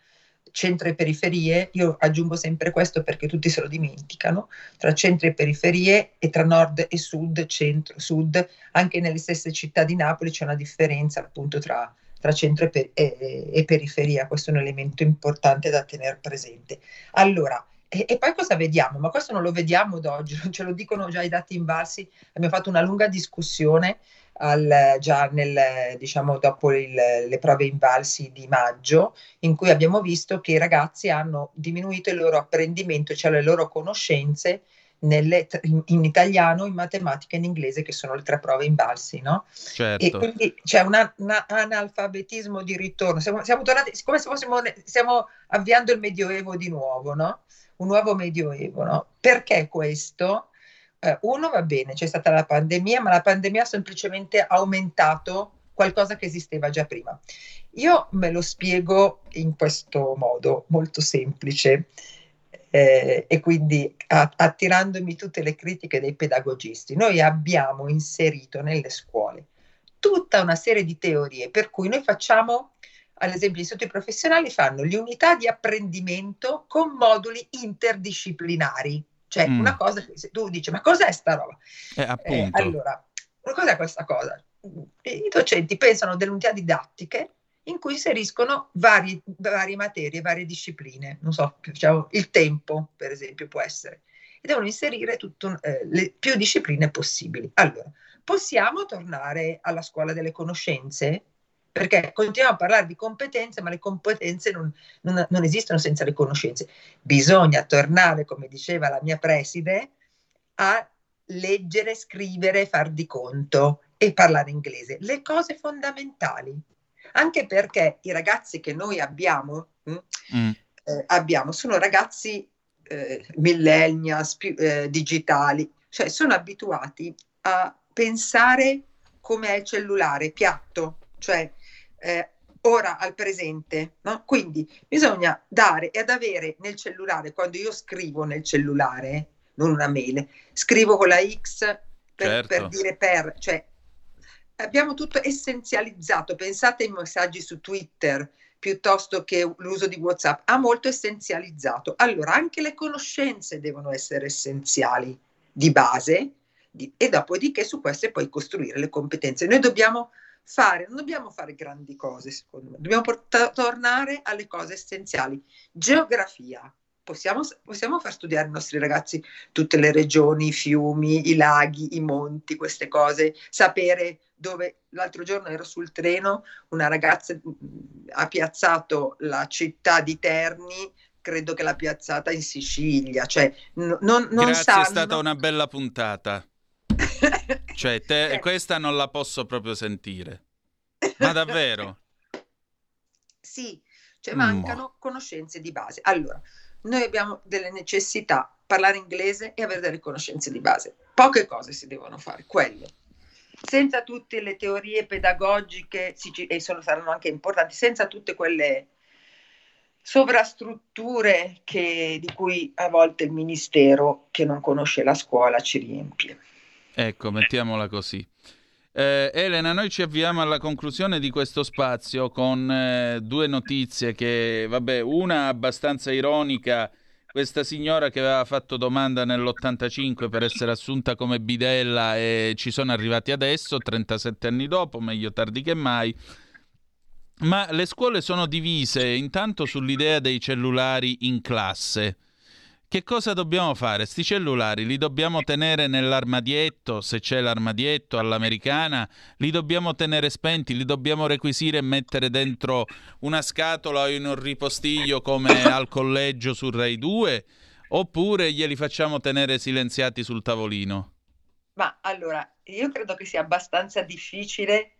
centro e periferie, io aggiungo sempre questo perché tutti se lo dimenticano, tra centro e periferie e tra nord e sud, centro, sud, anche nelle stesse città di Napoli c'è una differenza appunto tra, tra centro e, per, e, e, periferia, questo è un elemento importante da tenere presente. Allora, e, e, poi cosa vediamo? Ma questo non lo vediamo da oggi, ce lo dicono già i dati invalsi, abbiamo fatto una lunga discussione al, già nel, diciamo, dopo il, le prove invalsi di maggio, in cui abbiamo visto che i ragazzi hanno diminuito il loro apprendimento, cioè le loro conoscenze nelle, in, in, italiano, in matematica e in inglese, che sono le tre prove invalsi, no? Certo. E quindi c'è un analfabetismo di ritorno. Siamo, siamo tornati, come se fossimo, stiamo avviando il Medioevo di nuovo, no? Un nuovo Medioevo, no? Perché questo? eh, uno va bene, c'è stata la pandemia, ma la pandemia ha semplicemente aumentato qualcosa che esisteva già prima. Io me lo spiego in questo modo molto semplice eh, e quindi a, attirandomi tutte le critiche dei pedagogisti. Noi abbiamo inserito nelle scuole tutta una serie di teorie per cui noi facciamo, ad esempio, gli istituti professionali fanno le unità di apprendimento con moduli interdisciplinari. Cioè, mm. una cosa che tu dici, ma cos'è sta roba? Eh, appunto. Eh, allora, cos'è questa cosa? I docenti pensano delle unità didattiche in cui inseriscono vari, varie materie, varie discipline. Non so, diciamo, il tempo, per esempio, può essere. E devono inserire tutto, eh, le più discipline possibili. Allora, possiamo tornare alla scuola delle conoscenze? Perché continuiamo a parlare di competenze, ma le competenze non, non, non, esistono senza le conoscenze. Bisogna tornare, come diceva la mia preside, a leggere, scrivere, far di conto e parlare inglese, le cose fondamentali. Anche perché i ragazzi che noi abbiamo, mm. Eh, abbiamo sono ragazzi eh, millennials, più, eh, digitali, cioè sono abituati a pensare come è il cellulare, piatto, cioè eh, ora al presente, no? Quindi bisogna dare e ad avere nel cellulare, quando io scrivo nel cellulare, non una mail, scrivo con la X per, certo. per dire per, cioè abbiamo tutto essenzializzato, pensate ai messaggi su Twitter piuttosto che l'uso di WhatsApp, ha molto essenzializzato. Allora anche le conoscenze devono essere essenziali di base di, e dopodiché su queste puoi costruire le competenze. Noi dobbiamo fare, non dobbiamo fare grandi cose, secondo me, dobbiamo port- tornare alle cose essenziali. Geografia. Possiamo, possiamo far studiare ai nostri ragazzi tutte le regioni, i fiumi, i laghi, i monti, queste cose, sapere dove l'altro giorno ero sul treno, una ragazza ha piazzato la città di Terni credo che l'ha piazzata in Sicilia, cioè n- non, non Grazie, sanno... è stata una bella puntata. Cioè, te, questa non la posso proprio sentire. Ma davvero? sì, cioè mancano Mo. conoscenze di base. Allora, noi abbiamo delle necessità, parlare inglese e avere delle conoscenze di base. Poche cose si devono fare, quelle. Senza tutte le teorie pedagogiche, e sono, saranno anche importanti, senza tutte quelle sovrastrutture che, di cui a volte il ministero che non conosce la scuola ci riempie. Ecco, mettiamola così. Eh, Elena, noi ci avviamo alla conclusione di questo spazio con eh, due notizie che, vabbè, una abbastanza ironica, questa signora che aveva fatto domanda nell'85 per essere assunta come bidella e ci sono arrivati adesso, 37 anni dopo, meglio tardi che mai. Ma le scuole sono divise intanto sull'idea dei cellulari in classe. Che cosa dobbiamo fare? Sti cellulari li dobbiamo tenere nell'armadietto, se c'è l'armadietto all'americana, li dobbiamo tenere spenti, li dobbiamo requisire e mettere dentro una scatola o in un ripostiglio come al collegio su Rai 2, oppure glieli facciamo tenere silenziati sul tavolino? Ma allora, io credo che sia abbastanza difficile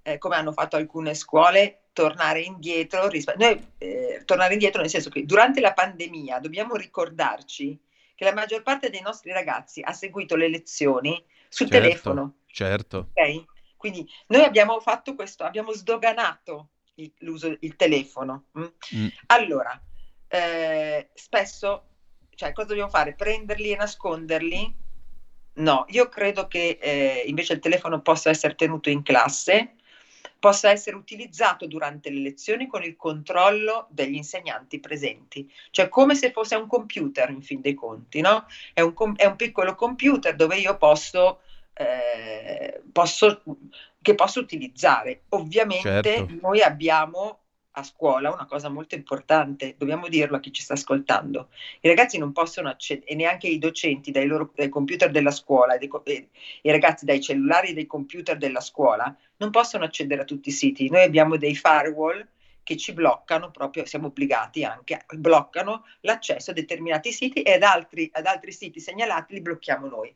eh, come hanno fatto alcune scuole, tornare indietro, noi, eh, tornare indietro nel senso che durante la pandemia dobbiamo ricordarci che la maggior parte dei nostri ragazzi ha seguito le lezioni sul Certo, telefono. Certo. ok? Quindi noi abbiamo fatto questo, abbiamo sdoganato il, l'uso del telefono. mm? Mm. Allora, eh, spesso, cioè, cosa dobbiamo fare? Prenderli e nasconderli? No, io credo che eh, invece il telefono possa essere tenuto in classe, possa essere utilizzato durante le lezioni con il controllo degli insegnanti presenti, cioè come se fosse un computer in fin dei conti, no? È un, com- è un piccolo computer dove io posso, eh, posso, che posso utilizzare. Ovviamente Certo. noi abbiamo a scuola una cosa molto importante, dobbiamo dirlo a chi ci sta ascoltando. I ragazzi non possono accedere, e neanche i docenti dai, loro, dai computer della scuola, dei e i ragazzi dai cellulari dai computer della scuola, non possono accedere a tutti i siti. Noi abbiamo dei firewall che ci bloccano proprio, siamo obbligati anche, bloccano l'accesso a determinati siti e ad altri, ad altri siti segnalati li blocchiamo noi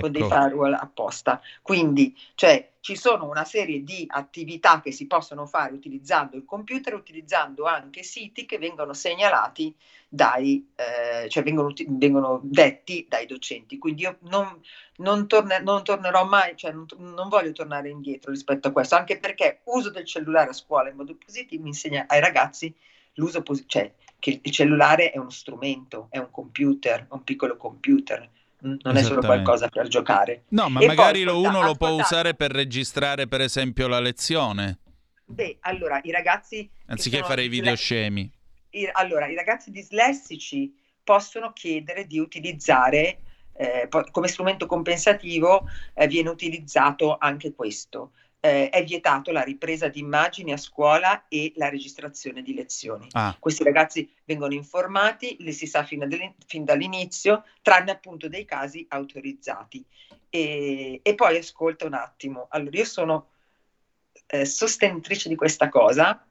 con dei Ecco. firewall apposta. Quindi, cioè, ci sono una serie di attività che si possono fare utilizzando il computer, utilizzando anche siti che vengono segnalati dai, eh, cioè vengono, vengono detti dai docenti. Quindi io non, non, torne- non tornerò mai, cioè non, non voglio tornare indietro rispetto a questo, anche perché uso del cellulare a scuola in modo positivo mi insegna ai ragazzi l'uso positivo, cioè che il cellulare è uno strumento, è un computer, un piccolo computer, non è solo qualcosa per giocare. No, ma E magari poi, uno lo può usare per registrare, per esempio, la lezione, Beh, allora i ragazzi anziché fare i video scemi. i- allora, i ragazzi dislessici possono chiedere di utilizzare eh, po- come strumento compensativo eh, viene utilizzato anche questo. Eh, è vietato la ripresa di immagini a scuola e la registrazione di lezioni. Ah, Questi ragazzi vengono informati, li si sa fin, fin dall'inizio, tranne appunto dei casi autorizzati. E, e poi ascolta un attimo. Allora, io sono eh, sostenitrice di questa cosa,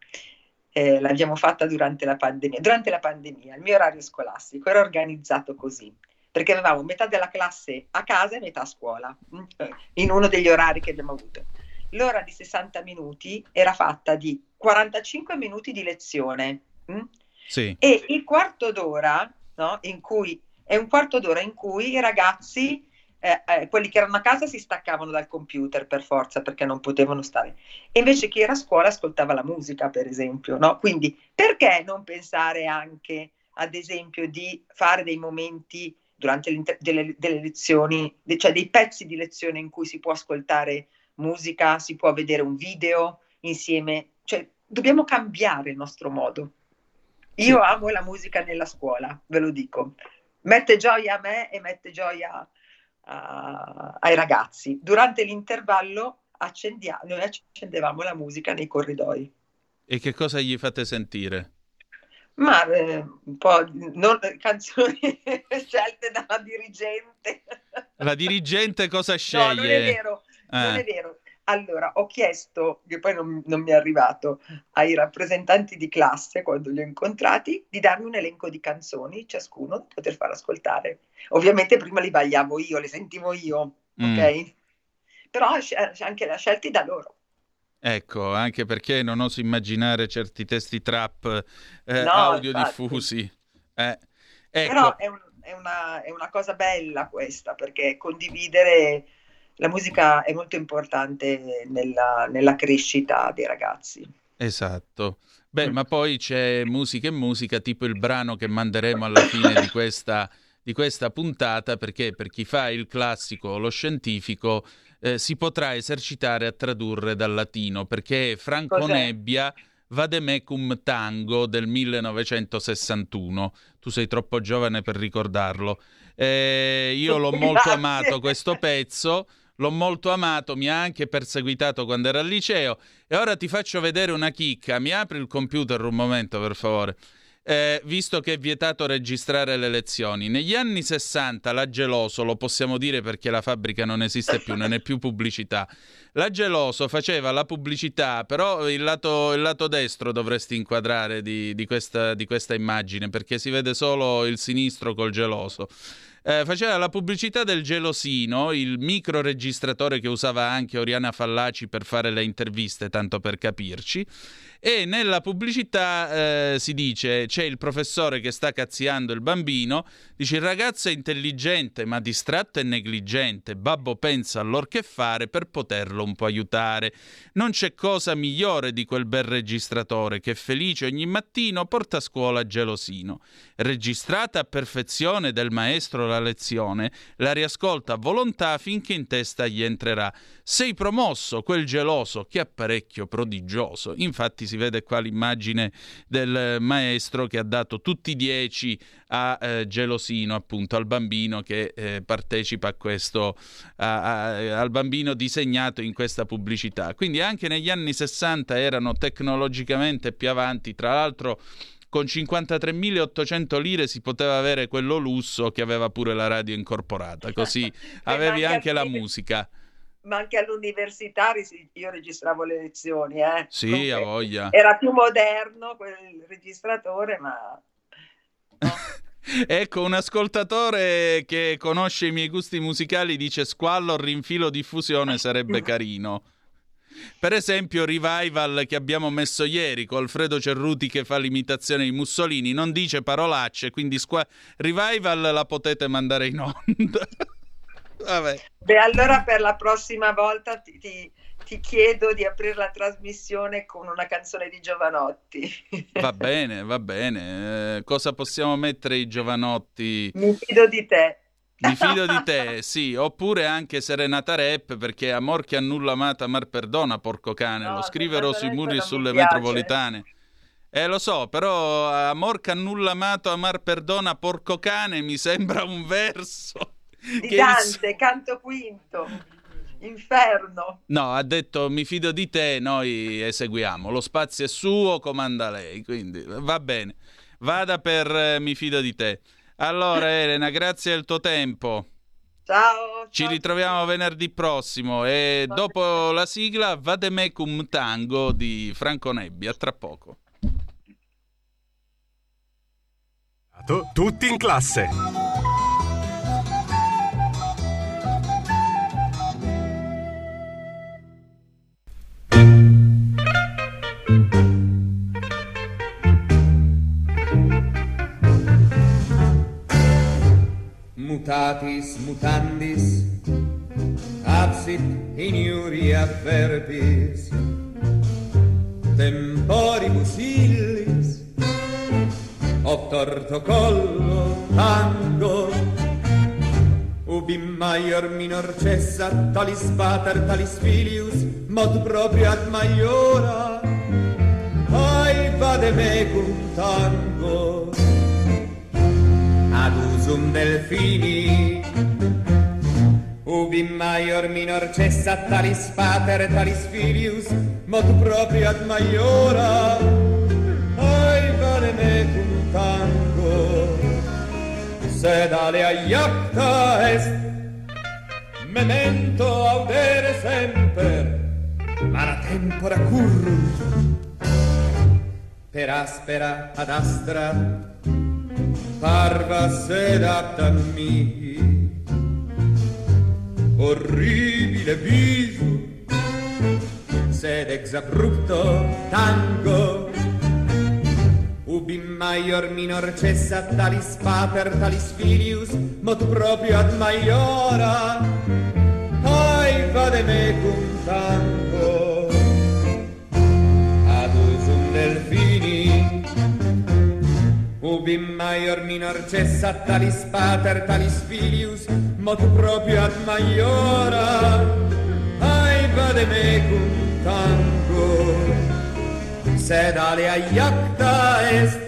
eh, l'abbiamo fatta durante la pandemia. Durante la pandemia il mio orario scolastico era organizzato così, perché avevamo metà della classe a casa e metà a scuola, mm, eh, in uno degli orari che abbiamo avuto. L'ora di 60 minuti era fatta di 45 minuti di lezione mm, sì. e il quarto d'ora, no, in cui, è un quarto d'ora in cui i ragazzi, eh, eh, quelli che erano a casa, si staccavano dal computer per forza perché non potevano stare. E invece chi era a scuola ascoltava la musica, per esempio. No? Quindi perché non pensare anche, ad esempio, di fare dei momenti durante delle, delle lezioni, cioè dei pezzi di lezione in cui si può ascoltare musica, si può vedere un video insieme, cioè dobbiamo cambiare il nostro modo. Io amo la musica nella scuola, ve lo dico. Mette gioia a me e mette gioia a- ai ragazzi. Durante l'intervallo accendia- noi accendevamo la musica nei corridoi. E che cosa gli fate sentire? Ma eh, un po' non- canzoni scelte dalla dirigente. La dirigente cosa No, sceglie? non è vero, non Eh. è vero. Allora, ho chiesto, che poi non, non mi è arrivato, ai rappresentanti di classe, quando li ho incontrati, di darmi un elenco di canzoni, ciascuno, da poter far ascoltare. Ovviamente prima li vagliavo io, le sentivo io, Mm. ok? Però anche scelti da loro. Ecco, anche perché non oso immaginare certi testi trap eh, No, audio infatti. diffusi. Eh, ecco, Però è, un- è una, è una cosa bella questa, perché condividere la musica è molto importante nella, nella crescita dei ragazzi. esatto. Beh, Mm. ma poi c'è musica e musica, tipo il brano che manderemo alla fine di questa, di questa puntata, perché per chi fa il classico o lo scientifico eh, si potrà esercitare a tradurre dal latino, perché è Franco Cos'è? Nebbia Vademecum Tango del 1961. Tu sei troppo giovane per ricordarlo. Eh, io l'ho molto amato questo pezzo, l'ho molto amato, mi ha anche perseguitato quando era al liceo e ora ti faccio vedere una chicca. Mi apri il computer un momento, per favore. Eh, visto che è vietato registrare le lezioni, negli anni 60 la Geloso, lo possiamo dire perché la fabbrica non esiste più, non è più pubblicità. La Geloso faceva la pubblicità, però il lato, il lato destro dovresti inquadrare di, di questa, di questa immagine perché si vede solo il sinistro col geloso. Eh, faceva la pubblicità del gelosino, il microregistratore che usava anche Oriana Fallaci per fare le interviste, tanto per capirci. E nella pubblicità eh, si dice c'è il professore che sta cazziando il bambino, dice il ragazzo è intelligente ma distratto e negligente, babbo pensa all'or fare per poterlo un po' aiutare. Non c'è cosa migliore di quel bel registratore che felice ogni mattino porta a scuola gelosino. Registrata a perfezione del maestro la lezione, la riascolta a volontà finché in testa gli entrerà. Sei promosso, quel geloso, che apparecchio prodigioso. Infatti si vede qua l'immagine del maestro che ha dato tutti i dieci a eh, Gelosino, appunto, al bambino che eh, partecipa a questo, a, a, al bambino disegnato in questa pubblicità. Quindi anche negli anni 60 erano tecnologicamente più avanti, tra l'altro con 53.800 lire si poteva avere quello lusso che aveva pure la radio incorporata, così avevi anche la musica ma anche all'università io registravo le lezioni. Eh. Sì, Comunque, a voglia. Era più moderno quel registratore, ma... No. ecco, un ascoltatore che conosce i miei gusti musicali dice squallo, rinfilo, diffusione sarebbe carino. Per esempio, Revival che abbiamo messo ieri con Alfredo Cerruti che fa l'imitazione di Mussolini, non dice parolacce, quindi squa- Revival la potete mandare in onda. Vabbè. Beh, allora per la prossima volta ti, ti, ti, chiedo di aprire la trasmissione con una canzone di Giovanotti. Va bene, va bene. Eh, cosa possiamo mettere i Giovanotti? Mi fido di te. Mi fido di te, sì, oppure anche Serenata Rap perché Amor che annulla amata mar perdona, porco cane, no, lo scriverò sui muri e sulle metropolitane. Eh, lo so, però Amor che annulla amato amar perdona, porco cane mi sembra un verso di Dante, il... canto quinto. Inferno. No, ha detto mi fido di te, noi eseguiamo. Lo spazio è suo, comanda lei, quindi va bene. Vada per eh, mi fido di te. Allora Elena, grazie del tuo tempo. Ciao. Ci ritroviamo venerdì prossimo e dopo la sigla Vademecum Tango di Franco Nebbia. Tra poco. Tutti in classe. mutatis mutandis absit in iuria verbis temporibus illis ob tortocollo tango. Ubi maior minor cessa talis pater talis filius mod proprio ad maiora. Ai vade mecum tango ad usum delfini. Ubi maior minor cessa talis pater talis filius mod proprio ad maiora. Ai vale me cum tango sed alea iacta est. Memento audere semper mara tempora currunt per aspera ad astra parva serata mi. Orribile viso sed ex abrupto tango. Ubi maior minor cessa talis pater talis filius mot proprio ad maiora. Poi vade me cum tango. Ad usum del Ubi maior minor cessa talis pater talis filius mot proprio ad maiora. Ai vade mecum tango. Sed alea iacta est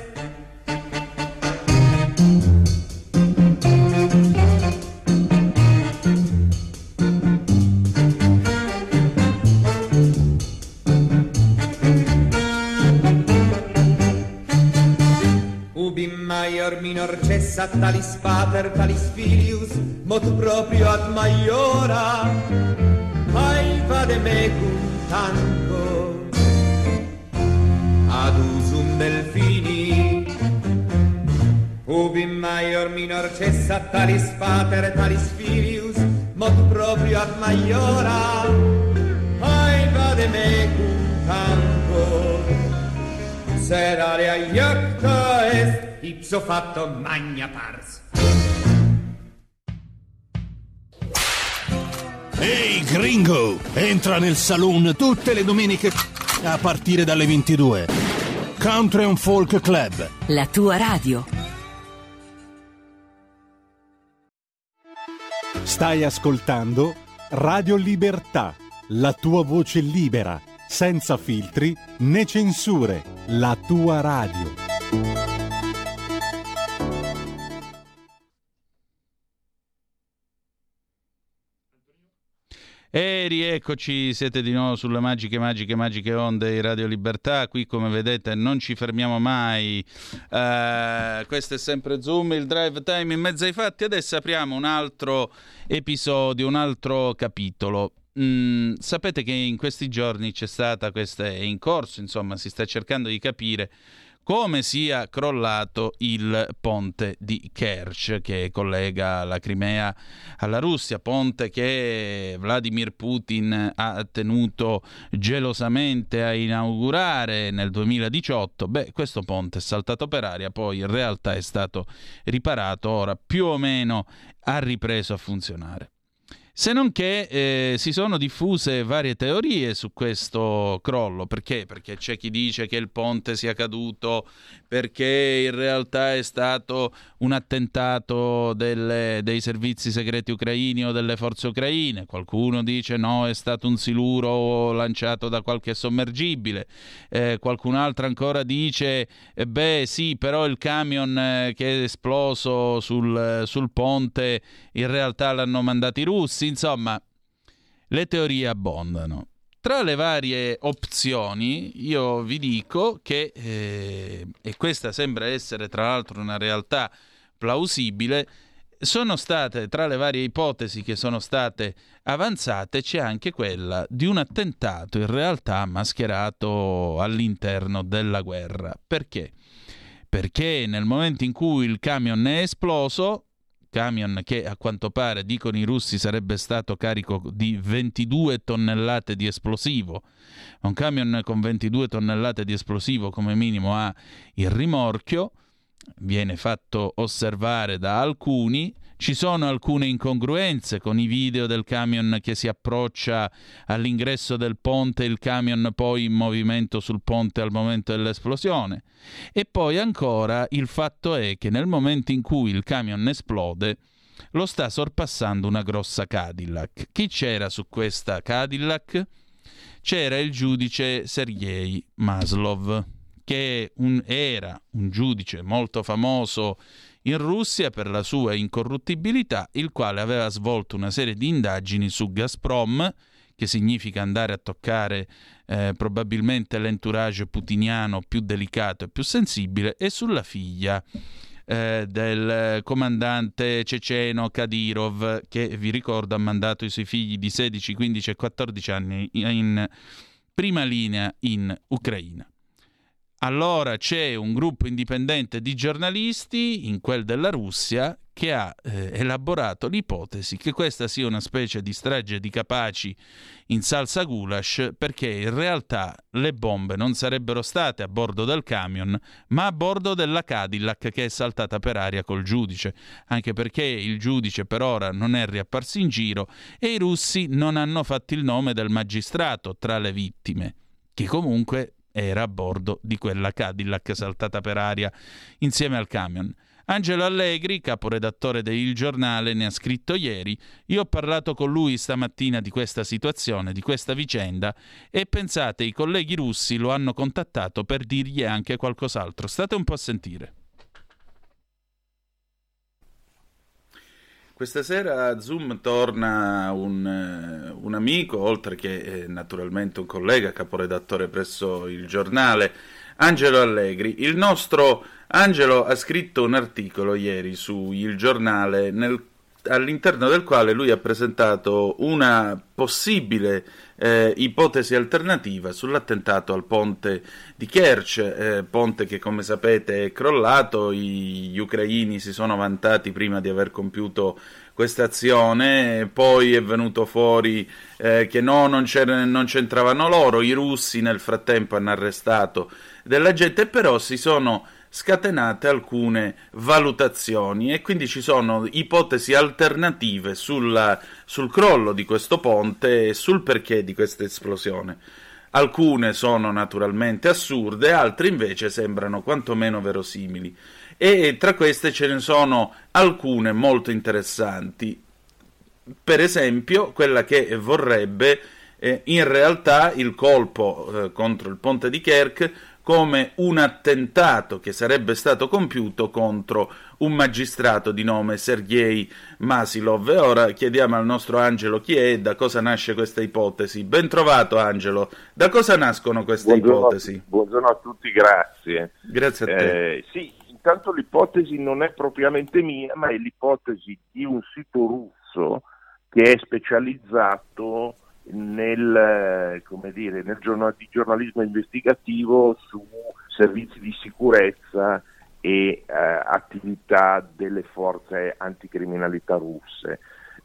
minor cessa talis pater talis filius mot proprio ad maiora. Ai vade mecum tango ad usum delfini. Ubi maior minor cessa talis pater talis filius Mot proprio ad maiora. Ai vade mecum campo Sed alea iacta est Ipso fatto magna pars Ehi gringo, entra nel saloon tutte le domeniche a partire dalle 22. Country and Folk Club. La tua radio. Stai ascoltando Radio Libertà, la tua voce libera, senza filtri né censure, la tua radio. E rieccoci, siete di nuovo sulle magiche, magiche, magiche onde di Radio Libertà. Qui, come vedete, non ci fermiamo mai. Uh, questo è sempre Zoom, il drive time in mezzo ai fatti. Adesso apriamo un altro episodio, un altro capitolo. Mm, sapete che in questi giorni c'è stata questa, è in corso, insomma, si sta cercando di capire come sia crollato il ponte di Kerch che collega la Crimea alla Russia, ponte che Vladimir Putin ha tenuto gelosamente a inaugurare nel 2018. Beh, questo ponte è saltato per aria, poi in realtà è stato riparato, ora più o meno ha ripreso a funzionare. Se non che eh, si sono diffuse varie teorie su questo crollo. Perché? Perché c'è chi dice che il ponte sia caduto perché in realtà è stato un attentato delle, dei servizi segreti ucraini o delle forze ucraine. Qualcuno dice no, è stato un siluro lanciato da qualche sommergibile. Eh, qualcun altro ancora dice eh, beh sì, però il camion eh, che è esploso sul, sul ponte in realtà l'hanno mandato i russi insomma, le teorie abbondano. Tra le varie opzioni, io vi dico che, eh, e questa sembra essere tra l'altro una realtà plausibile, sono state, tra le varie ipotesi che sono state avanzate, c'è anche quella di un attentato in realtà mascherato all'interno della guerra. Perché? Perché nel momento in cui il camion è esploso, camion che a quanto pare dicono i russi sarebbe stato carico di 22 tonnellate di esplosivo. Un camion con 22 tonnellate di esplosivo come minimo ha il rimorchio, viene fatto osservare da alcuni, ci sono alcune incongruenze con i video del camion che si approccia all'ingresso del ponte, il camion poi in movimento sul ponte al momento dell'esplosione. E poi ancora il fatto è che nel momento in cui il camion esplode, lo sta sorpassando una grossa Cadillac. Chi c'era su questa Cadillac? C'era il giudice Sergei Maslov, che un, era un giudice molto famoso in Russia per la sua incorruttibilità, il quale aveva svolto una serie di indagini su Gazprom, che significa andare a toccare eh, probabilmente l'entourage putiniano più delicato e più sensibile, e sulla figlia eh, del comandante ceceno Kadyrov, che vi ricordo ha mandato i suoi figli di 16, 15 e 14 anni in prima linea in Ucraina. Allora c'è un gruppo indipendente di giornalisti, in quel della Russia, che ha eh, elaborato l'ipotesi che questa sia una specie di strage di capaci in salsa goulash, perché in realtà le bombe non sarebbero state a bordo del camion, ma a bordo della Cadillac che è saltata per aria col giudice, anche perché il giudice per ora non è riapparso in giro e i russi non hanno fatto il nome del magistrato tra le vittime, che comunque era a bordo di quella Cadillac saltata per aria insieme al camion. Angelo Allegri, caporedattore de Il Giornale, ne ha scritto ieri. Io ho parlato con lui stamattina di questa situazione, di questa vicenda e pensate, i colleghi russi lo hanno contattato per dirgli anche qualcos'altro. State un po' a sentire. Questa sera a Zoom torna un, eh, un amico, oltre che eh, naturalmente un collega, caporedattore presso il giornale, Angelo Allegri. Il nostro Angelo ha scritto un articolo ieri su Il Giornale nel all'interno del quale lui ha presentato una possibile eh, ipotesi alternativa sull'attentato al ponte di Kerch, eh, ponte che come sapete è crollato, gli ucraini si sono vantati prima di aver compiuto questa azione, poi è venuto fuori eh, che no, non, non, c'entravano loro, i russi nel frattempo hanno arrestato della gente, però si sono scatenate alcune valutazioni e quindi ci sono ipotesi alternative sulla, sul crollo di questo ponte e sul perché di questa esplosione. Alcune sono naturalmente assurde, altre invece sembrano quantomeno verosimili. E tra queste ce ne sono alcune molto interessanti. Per esempio, quella che vorrebbe eh, in realtà il colpo eh, contro il ponte di Kerch come un attentato che sarebbe stato compiuto contro un magistrato di nome Sergei Masilov. E ora chiediamo al nostro Angelo chi è e da cosa nasce questa ipotesi. Ben trovato Angelo, da cosa nascono queste buongiorno, ipotesi? Buongiorno a tutti, grazie. Grazie a te. Eh, sì, intanto l'ipotesi non è propriamente mia, ma è l'ipotesi di un sito russo che è specializzato nel, dire, nel giornal- giornalismo investigativo su servizi di sicurezza e eh, attività delle forze anticriminalità russe.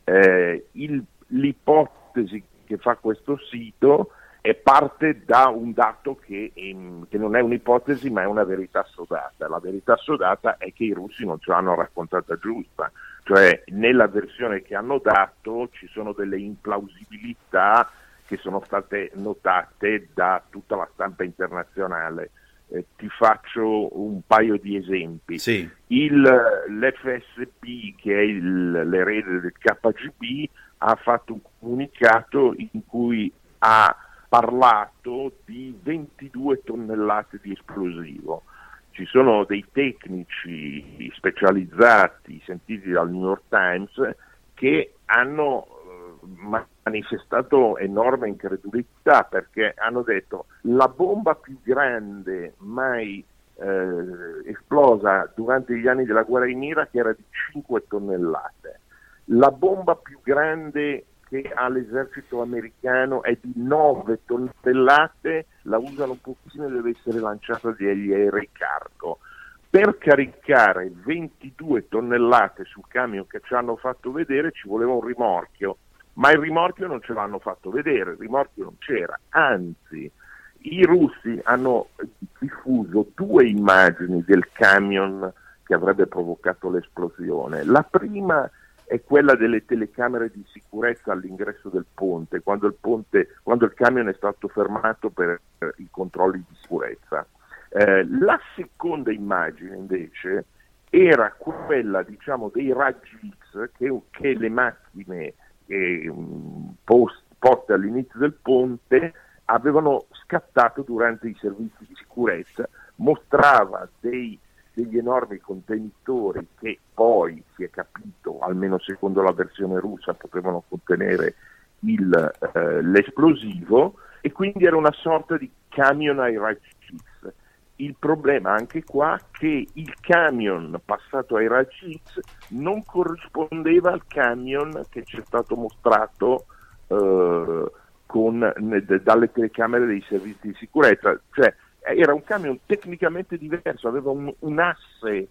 Eh, il, l'ipotesi che fa questo sito è parte da un dato che, ehm, che, non è un'ipotesi ma è una verità assodata. La verità assodata è che i russi non ce l'hanno raccontata giusta, cioè nella versione che hanno dato ci sono delle implausibilità che sono state notate da tutta la stampa internazionale. Eh, ti faccio un paio di esempi. Sì. Il, L'FSP, che è il, l'erede del KGB, ha fatto un comunicato in cui ha parlato di 22 tonnellate di esplosivo. Ci sono dei tecnici specializzati sentiti dal New York Times che hanno eh, manifestato enorme incredulità perché hanno detto la bomba più grande mai eh, esplosa durante gli anni della guerra in Iraq era di 5 tonnellate. La bomba più grande che all'esercito americano è di 9 tonnellate, la usano pochissimo e deve essere lanciata dagli aerei cargo. Per caricare 22 tonnellate sul camion che ci hanno fatto vedere ci voleva un rimorchio, ma il rimorchio non ce l'hanno fatto vedere, il rimorchio non c'era, anzi i russi hanno diffuso due immagini del camion che avrebbe provocato l'esplosione. La prima è quella delle telecamere di sicurezza all'ingresso del ponte, quando il, ponte, quando il camion è stato fermato per i controlli di sicurezza. Eh, la seconda immagine invece era quella diciamo, dei raggi X che, che le macchine eh, post, poste all'inizio del ponte avevano scattato durante i servizi di sicurezza, mostrava dei degli enormi contenitori che poi si è capito, almeno secondo la versione russa, potevano contenere il, eh, l'esplosivo e quindi era una sorta di camion ai raggi X. Il problema anche qua è che il camion passato ai raggi X non corrispondeva al camion che ci è stato mostrato eh, con, ne, dalle telecamere dei servizi di sicurezza, cioè era un camion tecnicamente diverso, aveva un, un, asse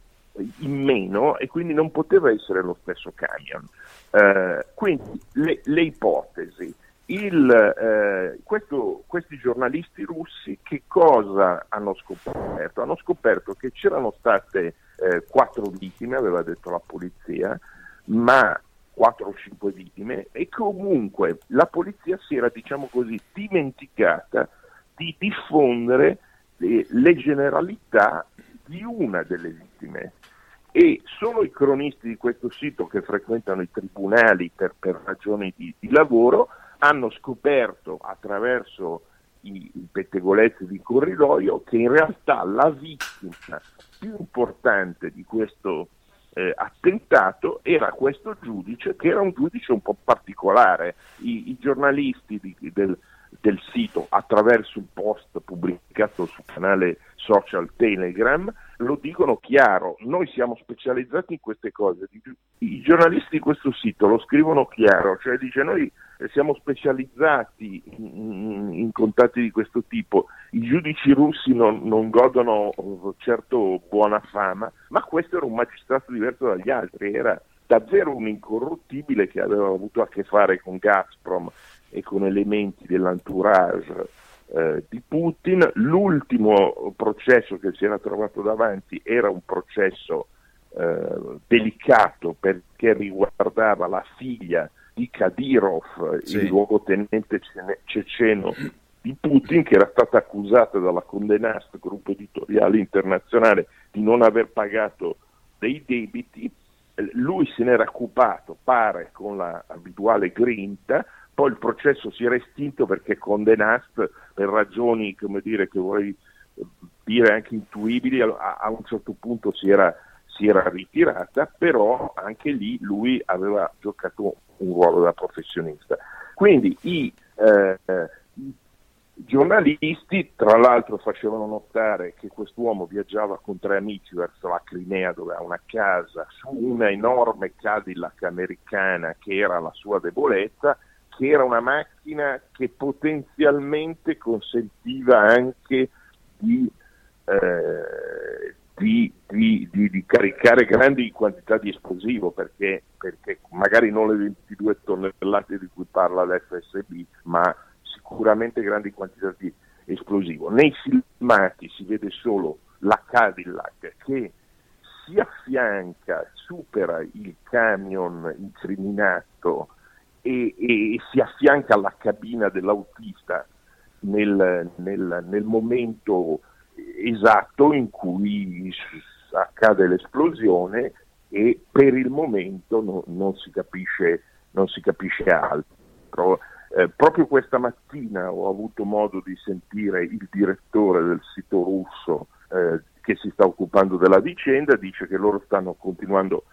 in meno e quindi non poteva essere lo stesso camion. Eh, quindi le, le ipotesi. Il, eh, questo, questi giornalisti russi che cosa hanno scoperto? Hanno scoperto che c'erano state eh, quattro vittime, aveva detto la polizia, ma quattro o cinque vittime e comunque la polizia si era, diciamo così, dimenticata di diffondere le generalità di una delle vittime e solo i cronisti di questo sito che frequentano i tribunali per, per ragioni di, di, lavoro hanno scoperto attraverso i, i pettegolezzi di corridoio che in realtà la vittima più importante di questo eh, attentato era questo giudice che era un giudice un po' particolare. I, i giornalisti di, del, del sito attraverso un post pubblicato sul canale social Telegram, lo dicono chiaro, noi siamo specializzati in queste cose, i giornalisti di questo sito lo scrivono chiaro, cioè dice noi siamo specializzati in, in contatti di questo tipo, i giudici russi non, non, godono certo buona fama, ma questo era un magistrato diverso dagli altri, era davvero un incorruttibile che aveva avuto a che fare con Gazprom e con elementi dell'entourage eh, di Putin. L'ultimo processo che si era trovato davanti era un processo eh, delicato perché riguardava la figlia di Kadyrov, sì. il luogotenente ceceno di Putin, che era stata accusata dalla Condenast, gruppo editoriale internazionale, di non aver pagato dei debiti. Lui se n'era occupato, pare, con la abituale grinta, poi il processo si era estinto perché Condé Nast, per ragioni dire, che vorrei dire anche intuibili, a, a un certo punto si era, si era, ritirata, però anche lì lui aveva giocato un ruolo da professionista. Quindi i, eh, i giornalisti, tra l'altro, facevano notare che quest'uomo viaggiava con tre amici verso la Crimea dove ha una casa su una enorme Cadillac americana che era la sua debolezza che era una macchina che potenzialmente consentiva anche di, eh, di, di, di, caricare grandi quantità di esplosivo, perché, perché magari non le 22 tonnellate di cui parla l'FSB, ma sicuramente grandi quantità di esplosivo. Nei filmati si vede solo la Cadillac che si affianca, supera il camion incriminato e, e si affianca alla cabina dell'autista nel, nel, nel momento esatto in cui accade l'esplosione e per il momento no, non, si capisce, non, si capisce, altro. Eh, proprio questa mattina ho avuto modo di sentire il direttore del sito russo eh, che si sta occupando della vicenda, dice che loro stanno continuando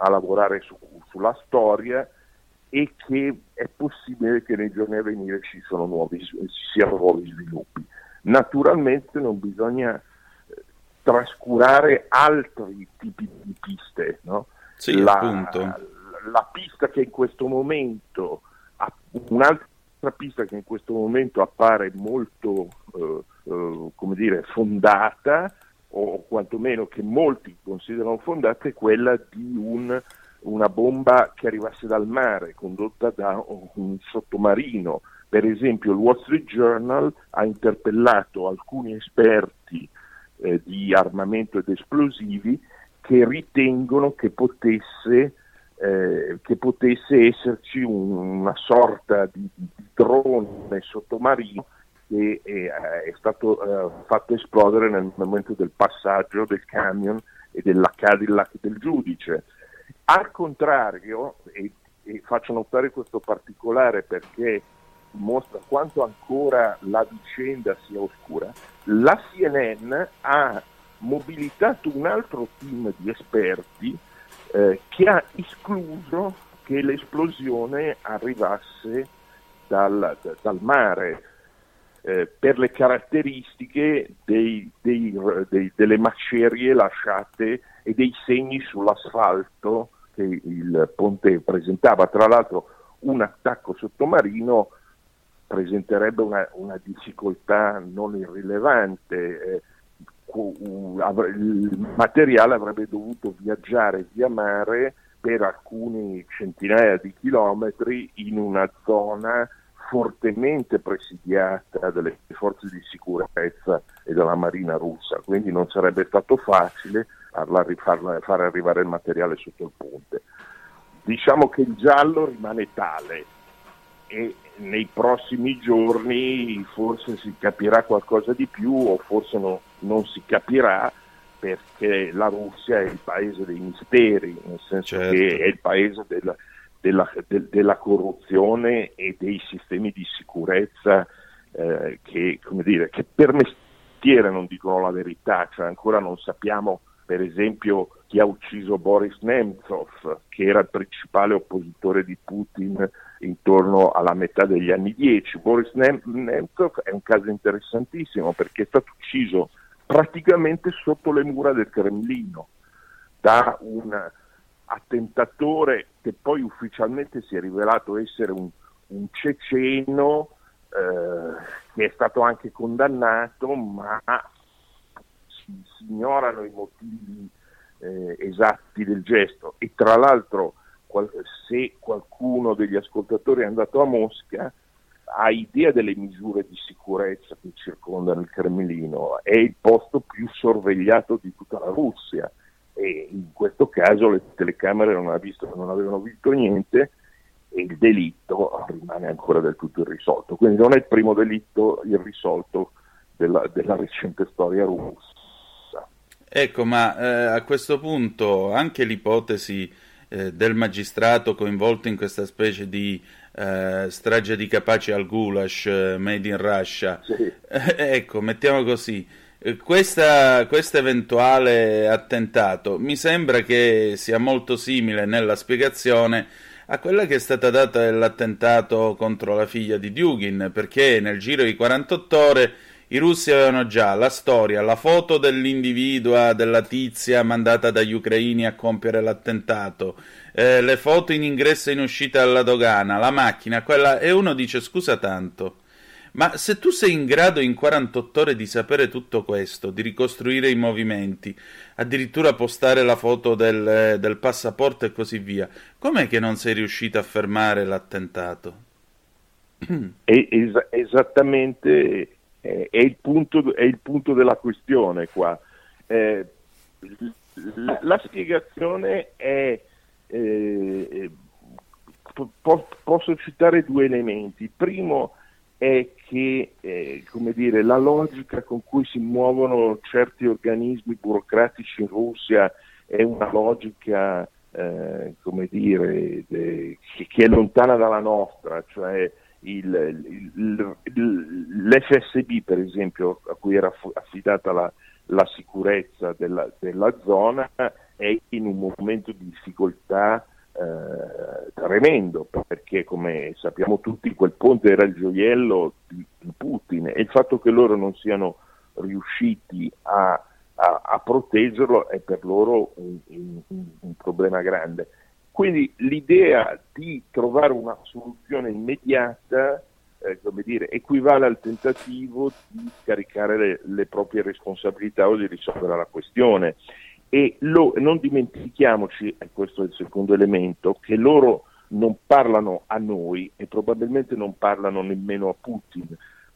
a lavorare su, sulla storia e che è possibile che nei giorni a venire ci, nuovi, ci siano nuovi sviluppi. Naturalmente non bisogna eh, trascurare altri tipi di piste. No? Sì, la, la, pista che in questo momento, un'altra pista che in questo momento appare molto eh, eh, come dire, fondata, o quantomeno che molti considerano fondata, è quella di un una bomba che arrivasse dal mare, condotta da un sottomarino. Per esempio il Wall Street Journal ha interpellato alcuni esperti eh, di armamento ed esplosivi che ritengono che potesse, eh, che potesse esserci un, una sorta di, di, drone sottomarino che è, è stato eh, fatto esplodere nel momento del passaggio del camion e della Cadillac del giudice. Al contrario, e, e faccio notare questo particolare perché mostra quanto ancora la vicenda sia oscura, la CNN ha mobilitato un altro team di esperti eh, che ha escluso che l'esplosione arrivasse dal, dal mare eh, per le caratteristiche dei, dei, dei, delle macerie lasciate e dei segni sull'asfalto che il ponte presentava. Tra l'altro un attacco sottomarino presenterebbe una, una difficoltà non irrilevante. Eh, il materiale avrebbe dovuto viaggiare via mare per alcuni centinaia di chilometri in una zona fortemente presidiata dalle forze di sicurezza e dalla marina russa, quindi non sarebbe stato facile farla, farla, far arrivare il materiale sotto il ponte. Diciamo che il giallo rimane tale e nei prossimi giorni forse si capirà qualcosa di più o forse no, non si capirà perché la Russia è il paese dei misteri, nel senso certo. che è il paese della, della, de, della, corruzione e dei sistemi di sicurezza eh, che, dire, che per mestiere non dicono la verità, cioè ancora non sappiamo per esempio chi ha ucciso Boris Nemtsov, che era il principale oppositore di Putin intorno alla metà degli anni 10. Boris Nem- Nemtsov è un caso interessantissimo perché è stato ucciso praticamente sotto le mura del Cremlino da un attentatore che poi ufficialmente si è rivelato essere un, un ceceno eh, che è stato anche condannato, ma si, si ignorano i motivi eh, esatti del gesto. E tra l'altro, qual- se qualcuno degli ascoltatori è andato a Mosca, ha idea delle misure di sicurezza che circondano il Cremlino, è il posto più sorvegliato di tutta la Russia e in questo caso le telecamere non, visto, non avevano visto niente e il delitto rimane ancora del tutto irrisolto. Quindi non è il primo delitto irrisolto della, della recente storia russa. Ecco, ma eh, a questo punto anche l'ipotesi eh, del magistrato coinvolto in questa specie di eh, strage di capaci al goulash eh, made in Russia, sì. ecco, mettiamo così, eh, questo eventuale attentato mi sembra che sia molto simile nella spiegazione a quella che è stata data dell'attentato contro la figlia di Dugin, perché nel giro di 48 ore i russi avevano già la storia, la foto dell'individua, della tizia mandata dagli ucraini a compiere l'attentato, eh, le foto in ingresso e in uscita dalla dogana, la macchina, quella... e uno dice scusa tanto. Ma se tu sei in grado in 48 ore di sapere tutto questo, di ricostruire i movimenti, addirittura postare la foto del, del passaporto e così via, com'è che non sei riuscito a fermare l'attentato? Es- esattamente è il, punto, è, il punto, della questione qua. Eh, la, la, spiegazione è, eh, po- posso citare due elementi. Primo è che eh, dire, la logica con cui si muovono certi organismi burocratici in Russia è una logica eh, come dire, de, che, è lontana dalla nostra, cioè il, il, il, l'FSB per esempio a cui era affidata la, la sicurezza della, della, zona è in un momento di difficoltà eh, tremendo perché come sappiamo tutti quel ponte era il gioiello di, di Putin e il fatto che loro non siano riusciti a, a, a proteggerlo è per loro un, un, un, problema grande. Quindi l'idea di trovare una soluzione immediata eh, come dire, equivale al tentativo di scaricare le, le proprie responsabilità o di risolvere la questione. E lo, non dimentichiamoci, e questo è il secondo elemento, che loro non parlano a noi e probabilmente non parlano nemmeno a Putin,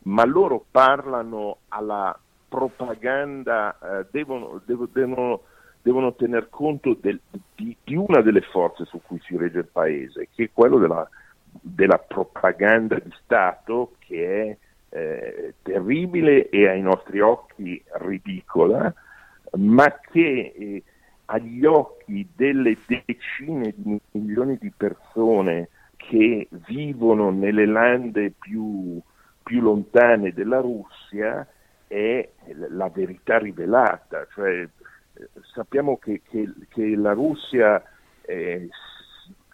ma loro parlano alla propaganda, eh, devono, devo, devono, devono, tener conto del, di, di, una delle forze su cui si regge il paese, che è quello della, della propaganda di Stato, che è eh, terribile e ai nostri occhi ridicola, ma che eh, agli occhi delle decine di milioni di persone che vivono nelle lande più, più lontane della Russia è la verità rivelata. Cioè, sappiamo che, che, che la, Russia, eh,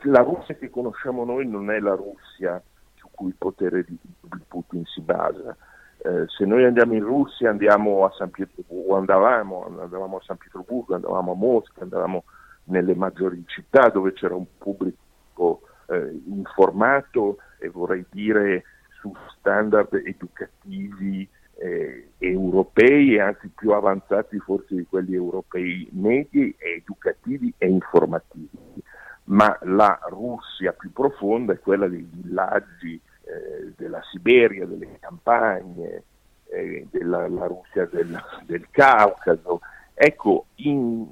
la Russia che conosciamo noi non è la Russia su cui il potere di, di Putin si basa. Eh, se noi andiamo in Russia andiamo a San Pietroburgo, andavamo, andavamo a San Pietroburgo, andavamo a Mosca, andavamo nelle maggiori città dove c'era un pubblico eh, informato e vorrei dire su standard educativi eh, europei anzi più avanzati forse di quelli europei medi, educativi e informativi. Ma la Russia più profonda è quella dei villaggi eh, della Siberia, delle campagne, eh, della Russia del, del, Caucaso. Ecco, in,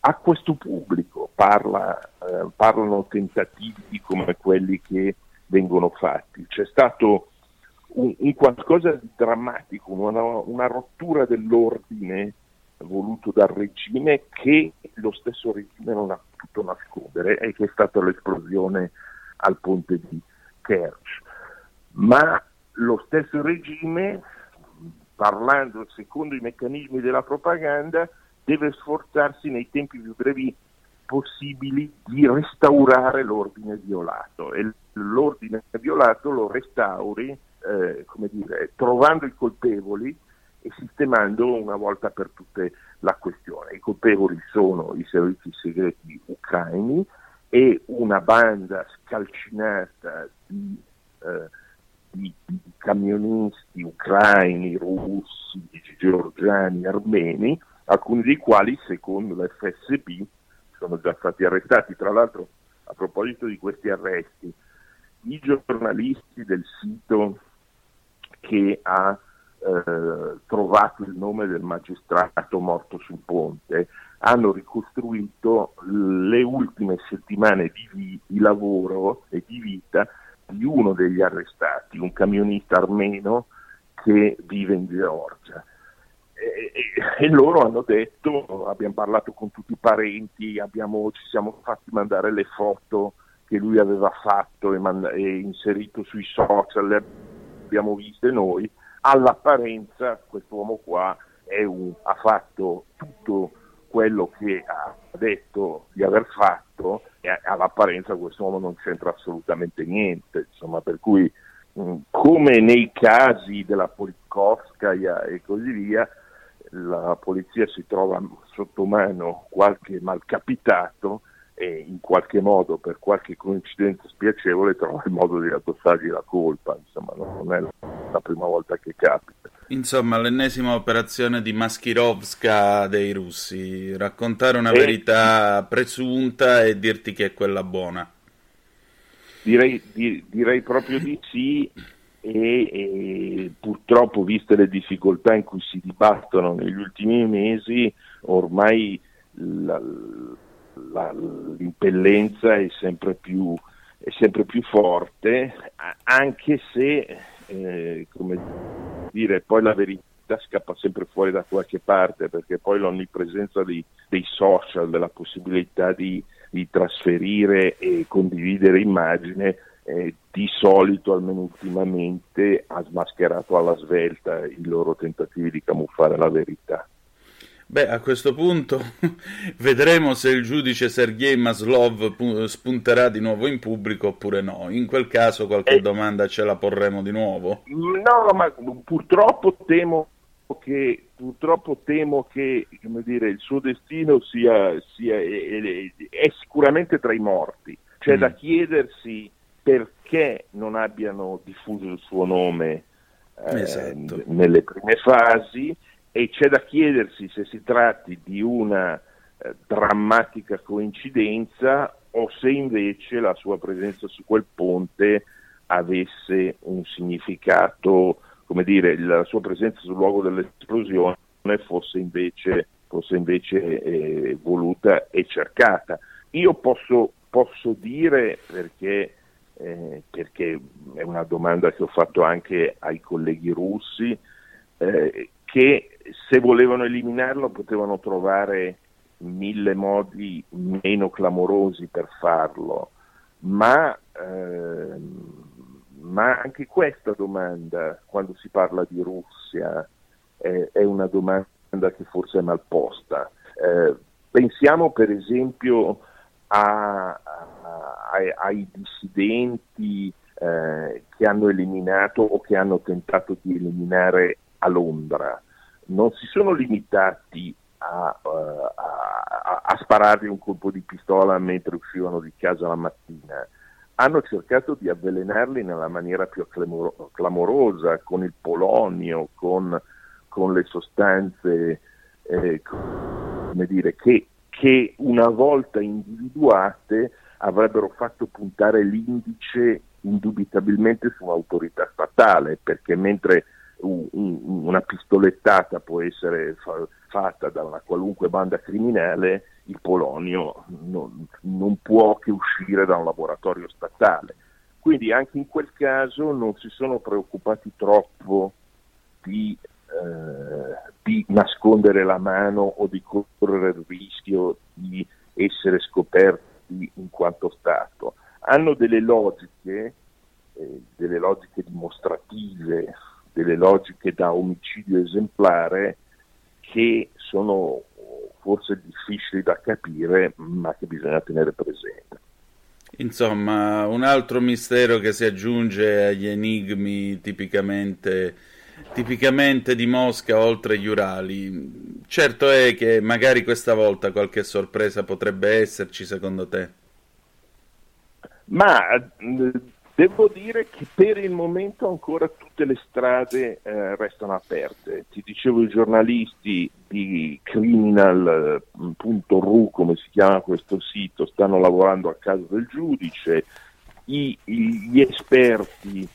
a questo pubblico parla, eh, parlano tentativi come quelli che vengono fatti. C'è stato un, un qualcosa di drammatico, una, una rottura dell'ordine voluto dal regime che lo stesso regime non ha potuto nascondere e che è stata l'esplosione al ponte di Kerch. Ma lo stesso regime, parlando secondo i meccanismi della propaganda, deve sforzarsi nei tempi più brevi possibili di restaurare l'ordine violato. E l'ordine violato lo restauri eh, dire, trovando i colpevoli e sistemando una volta per tutte la questione. I colpevoli sono i servizi segreti ucraini e una banda scalcinata di, eh, di, di camionisti ucraini, russi, georgiani, armeni, alcuni dei quali, secondo l'FSB, sono già stati arrestati. Tra l'altro, a proposito di questi arresti, i giornalisti del sito che ha eh, trovato il nome del magistrato morto sul ponte hanno ricostruito le ultime settimane di, vi- di lavoro e di vita di uno degli arrestati, un camionista armeno che vive in Georgia. E, e, e, loro hanno detto, abbiamo parlato con tutti i parenti, abbiamo, ci siamo fatti mandare le foto che lui aveva fatto e, mand- e inserito sui social, abbiamo viste noi, all'apparenza quest'uomo qua un, ha fatto tutto quello che ha detto di aver fatto e all'apparenza quest'uomo non c'entra assolutamente niente, insomma, per cui mh, come nei casi della Politkovskaya e così via, la polizia si trova sotto mano qualche malcapitato e in qualche modo, per qualche coincidenza spiacevole, trova il modo di addossargli la colpa. Insomma, non è la prima volta che capita. Insomma, l'ennesima operazione di Maskirovska dei russi, raccontare una e... verità presunta e dirti che è quella buona. Direi, di, direi proprio di sì e, e, purtroppo viste le difficoltà in cui si dibattono negli ultimi mesi, ormai la, la, l'impellenza è sempre, più, è sempre più forte, anche se, eh, come dire, poi la verità scappa sempre fuori da qualche parte, perché poi l'onnipresenza di, dei social, della possibilità di, di trasferire e condividere immagine, eh, di solito, almeno ultimamente, ha smascherato alla svelta i loro tentativi di camuffare la verità. Beh, a questo punto vedremo se il giudice Sergei Maslov spunterà di nuovo in pubblico oppure no. In quel caso qualche eh, domanda ce la porremo di nuovo. No, ma purtroppo temo che, purtroppo temo che dire, il suo destino sia, sia è, è, sicuramente tra i morti. C'è mm. da chiedersi perché non abbiano diffuso il suo nome eh, esatto. nelle prime fasi e c'è da chiedersi se si tratti di una eh, drammatica coincidenza o se invece la sua presenza su quel ponte avesse un significato, come dire, la sua presenza sul luogo dell'esplosione fosse invece, fosse invece eh, voluta e cercata. Io posso, posso dire, perché, eh, perché, è una domanda che ho fatto anche ai colleghi russi, eh, che se volevano eliminarlo potevano trovare mille modi meno clamorosi per farlo, ma, eh, ma anche questa domanda, quando si parla di Russia, eh, è una domanda che forse è mal posta. Eh, pensiamo per esempio a, a, ai dissidenti eh, che hanno eliminato o che hanno tentato di eliminare a Londra non si sono limitati a, uh, a, a, sparargli un colpo di pistola mentre uscivano di casa la mattina, hanno cercato di avvelenarli nella maniera più clamor- clamorosa, con il polonio, con, con le sostanze eh, come dire, che, che una volta individuate avrebbero fatto puntare l'indice indubitabilmente su un'autorità statale, perché mentre una pistolettata può essere fatta da una qualunque banda criminale, il polonio non, non, può che uscire da un laboratorio statale. Quindi anche in quel caso non si sono preoccupati troppo di, eh, di nascondere la mano o di correre il rischio di essere scoperti in quanto Stato. Hanno delle logiche, eh, delle logiche dimostrative delle logiche da omicidio esemplare che sono forse difficili da capire, ma che bisogna tenere presente. Insomma, un altro mistero che si aggiunge agli enigmi tipicamente, tipicamente di Mosca oltre gli Urali. Certo è che magari questa volta qualche sorpresa potrebbe esserci, secondo te? Ma Devo dire che per il momento ancora tutte le strade eh, restano aperte. Ti dicevo i giornalisti di criminal.ru, come si chiama questo sito, stanno lavorando a casa del giudice, I, gli esperti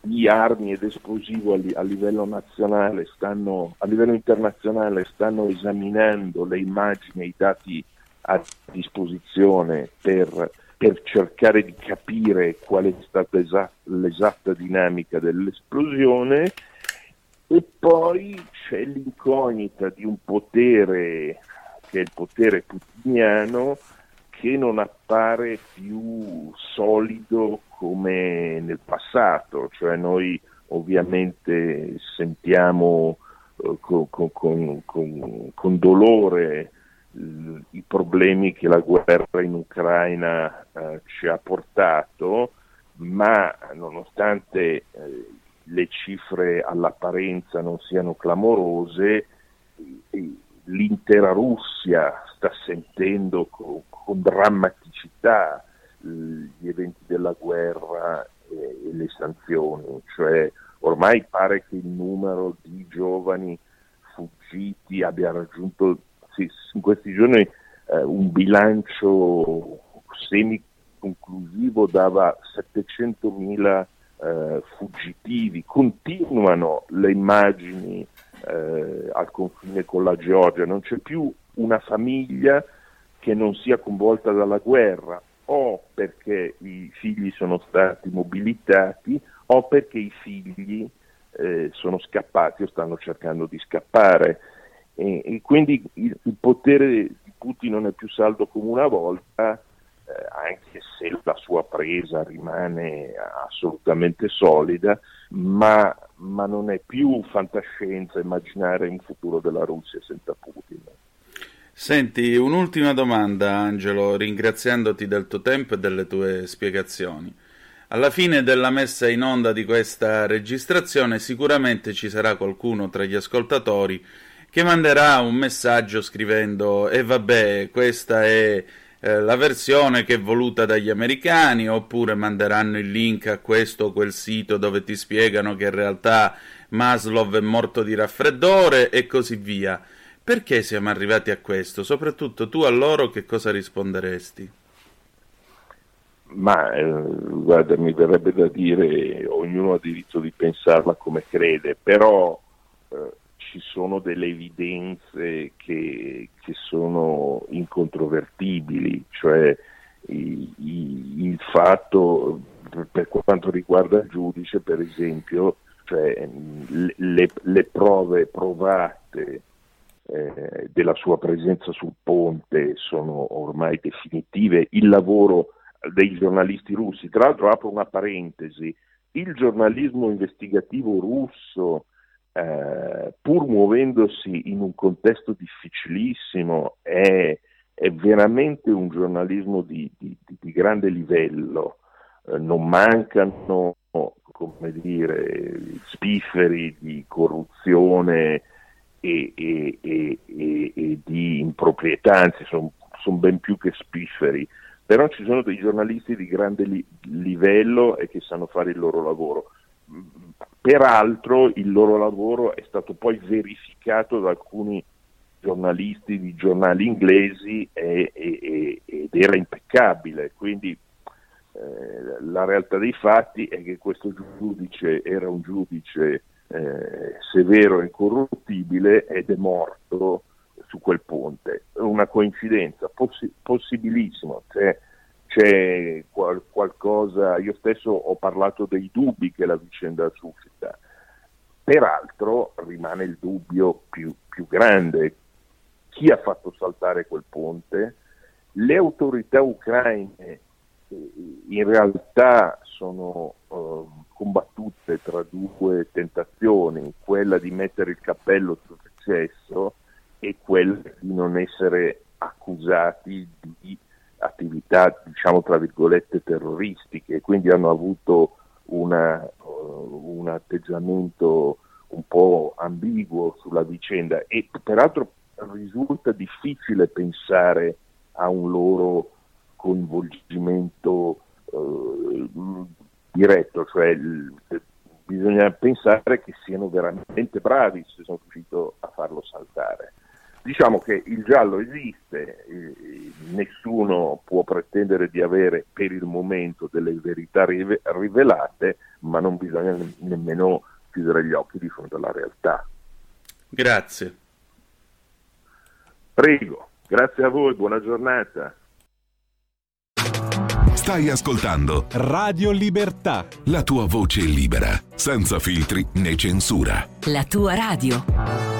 di armi ed esplosivo a, a livello nazionale stanno, a livello internazionale stanno esaminando le immagini e i dati a disposizione per per cercare di capire qual è stata esatta, l'esatta dinamica dell'esplosione e poi c'è l'incognita di un potere che è il potere putiniano che non appare più solido come nel passato, cioè noi ovviamente sentiamo eh, con, con, con, con dolore i problemi che la guerra in Ucraina eh, ci ha portato, ma nonostante eh, le cifre all'apparenza non siano clamorose, l'intera Russia sta sentendo con, con drammaticità gli eventi della guerra e, e le sanzioni, cioè ormai pare che il numero di giovani fuggiti abbia raggiunto sì, in questi giorni eh, un bilancio semi-conclusivo dava 700.000 eh, fuggitivi, continuano le immagini eh, al confine con la Georgia, non c'è più una famiglia che non sia coinvolta dalla guerra. O perché i figli sono stati mobilitati o perché i figli eh, sono scappati o stanno cercando di scappare. E, e quindi il, il, potere di Putin non è più saldo come una volta, eh, anche se la sua presa rimane assolutamente solida, ma, ma non è più fantascienza immaginare un futuro della Russia senza Putin. Senti, un'ultima domanda Angelo, ringraziandoti del tuo tempo e delle tue spiegazioni. Alla fine della messa in onda di questa registrazione sicuramente ci sarà qualcuno tra gli ascoltatori che manderà un messaggio scrivendo e eh, vabbè questa è eh, la versione che è voluta dagli americani oppure manderanno il link a questo o quel sito dove ti spiegano che in realtà Maslow è morto di raffreddore e così via. Perché siamo arrivati a questo? Soprattutto tu a loro che cosa risponderesti? Ma eh, guarda, mi verrebbe da dire ognuno ha diritto di pensarla come crede, però eh, ci sono delle evidenze che, che sono incontrovertibili, cioè i, i, il fatto per quanto riguarda il giudice, per esempio, cioè, le, le, prove provate eh, della sua presenza sul ponte sono ormai definitive, il lavoro dei giornalisti russi, tra l'altro apro una parentesi, il giornalismo investigativo russo eh, pur muovendosi in un contesto difficilissimo, è, è veramente un giornalismo di, di, di grande livello. Eh, non mancano, come dire, spifferi di corruzione e, e, e, e di improprietà, anzi sono son ben più che spifferi, però ci sono dei giornalisti di grande li, livello e che sanno fare il loro lavoro Peraltro il loro lavoro è stato poi verificato da alcuni giornalisti di giornali inglesi e, e, ed era impeccabile, quindi eh, la realtà dei fatti è che questo giudice era un giudice eh, severo e incorruttibile ed è morto su quel ponte. Una coincidenza possi- possibilissima, cioè, c'è qual- qualcosa, io stesso ho parlato dei dubbi che la vicenda suscita, peraltro rimane il dubbio più, più grande, chi ha fatto saltare quel ponte? Le autorità ucraine eh, in realtà sono uh, combattute tra due tentazioni, quella di mettere il cappello sul successo è quella di non essere accusati di attività, diciamo tra virgolette, terroristiche, quindi hanno avuto una, uh, un atteggiamento un po' ambiguo sulla vicenda e peraltro risulta difficile pensare a un loro coinvolgimento uh, diretto, cioè bisogna pensare che siano veramente bravi se sono riuscito a farlo saltare. Diciamo che il giallo esiste, eh, nessuno può pretendere di avere per il momento delle verità rive- rivelate, ma non bisogna ne- nemmeno chiudere gli occhi di fronte alla realtà. Grazie. Prego, grazie a voi, buona giornata. Stai ascoltando Radio Libertà. la tua voce libera, senza filtri né censura. La tua radio.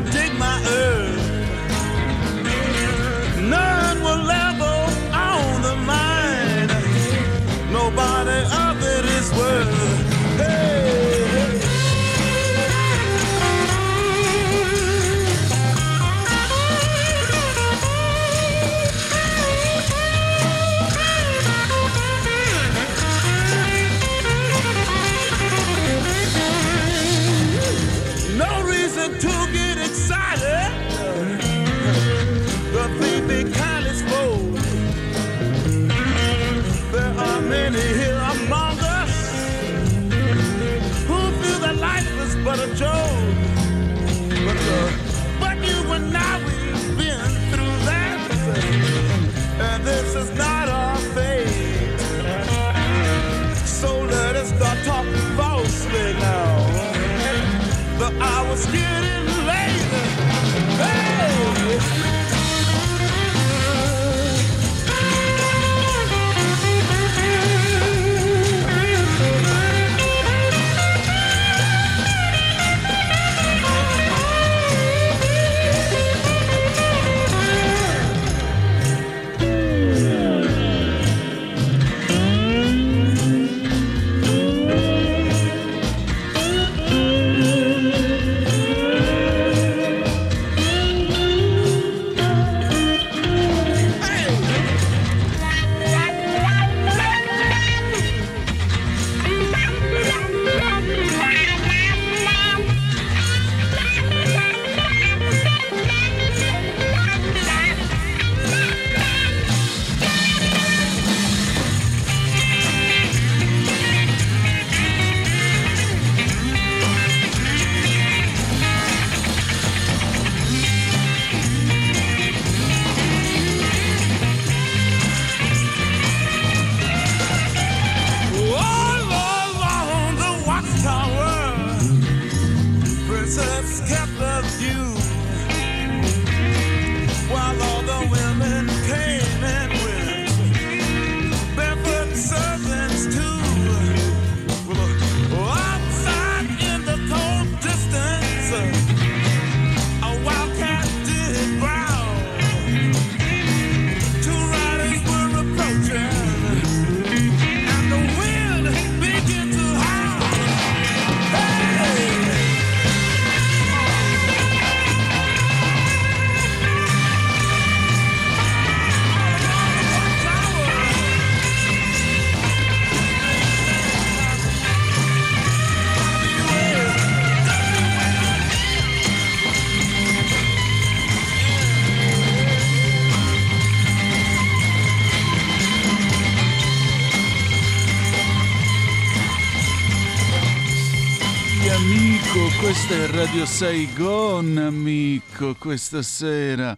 Radio Saigon, amico, questa sera.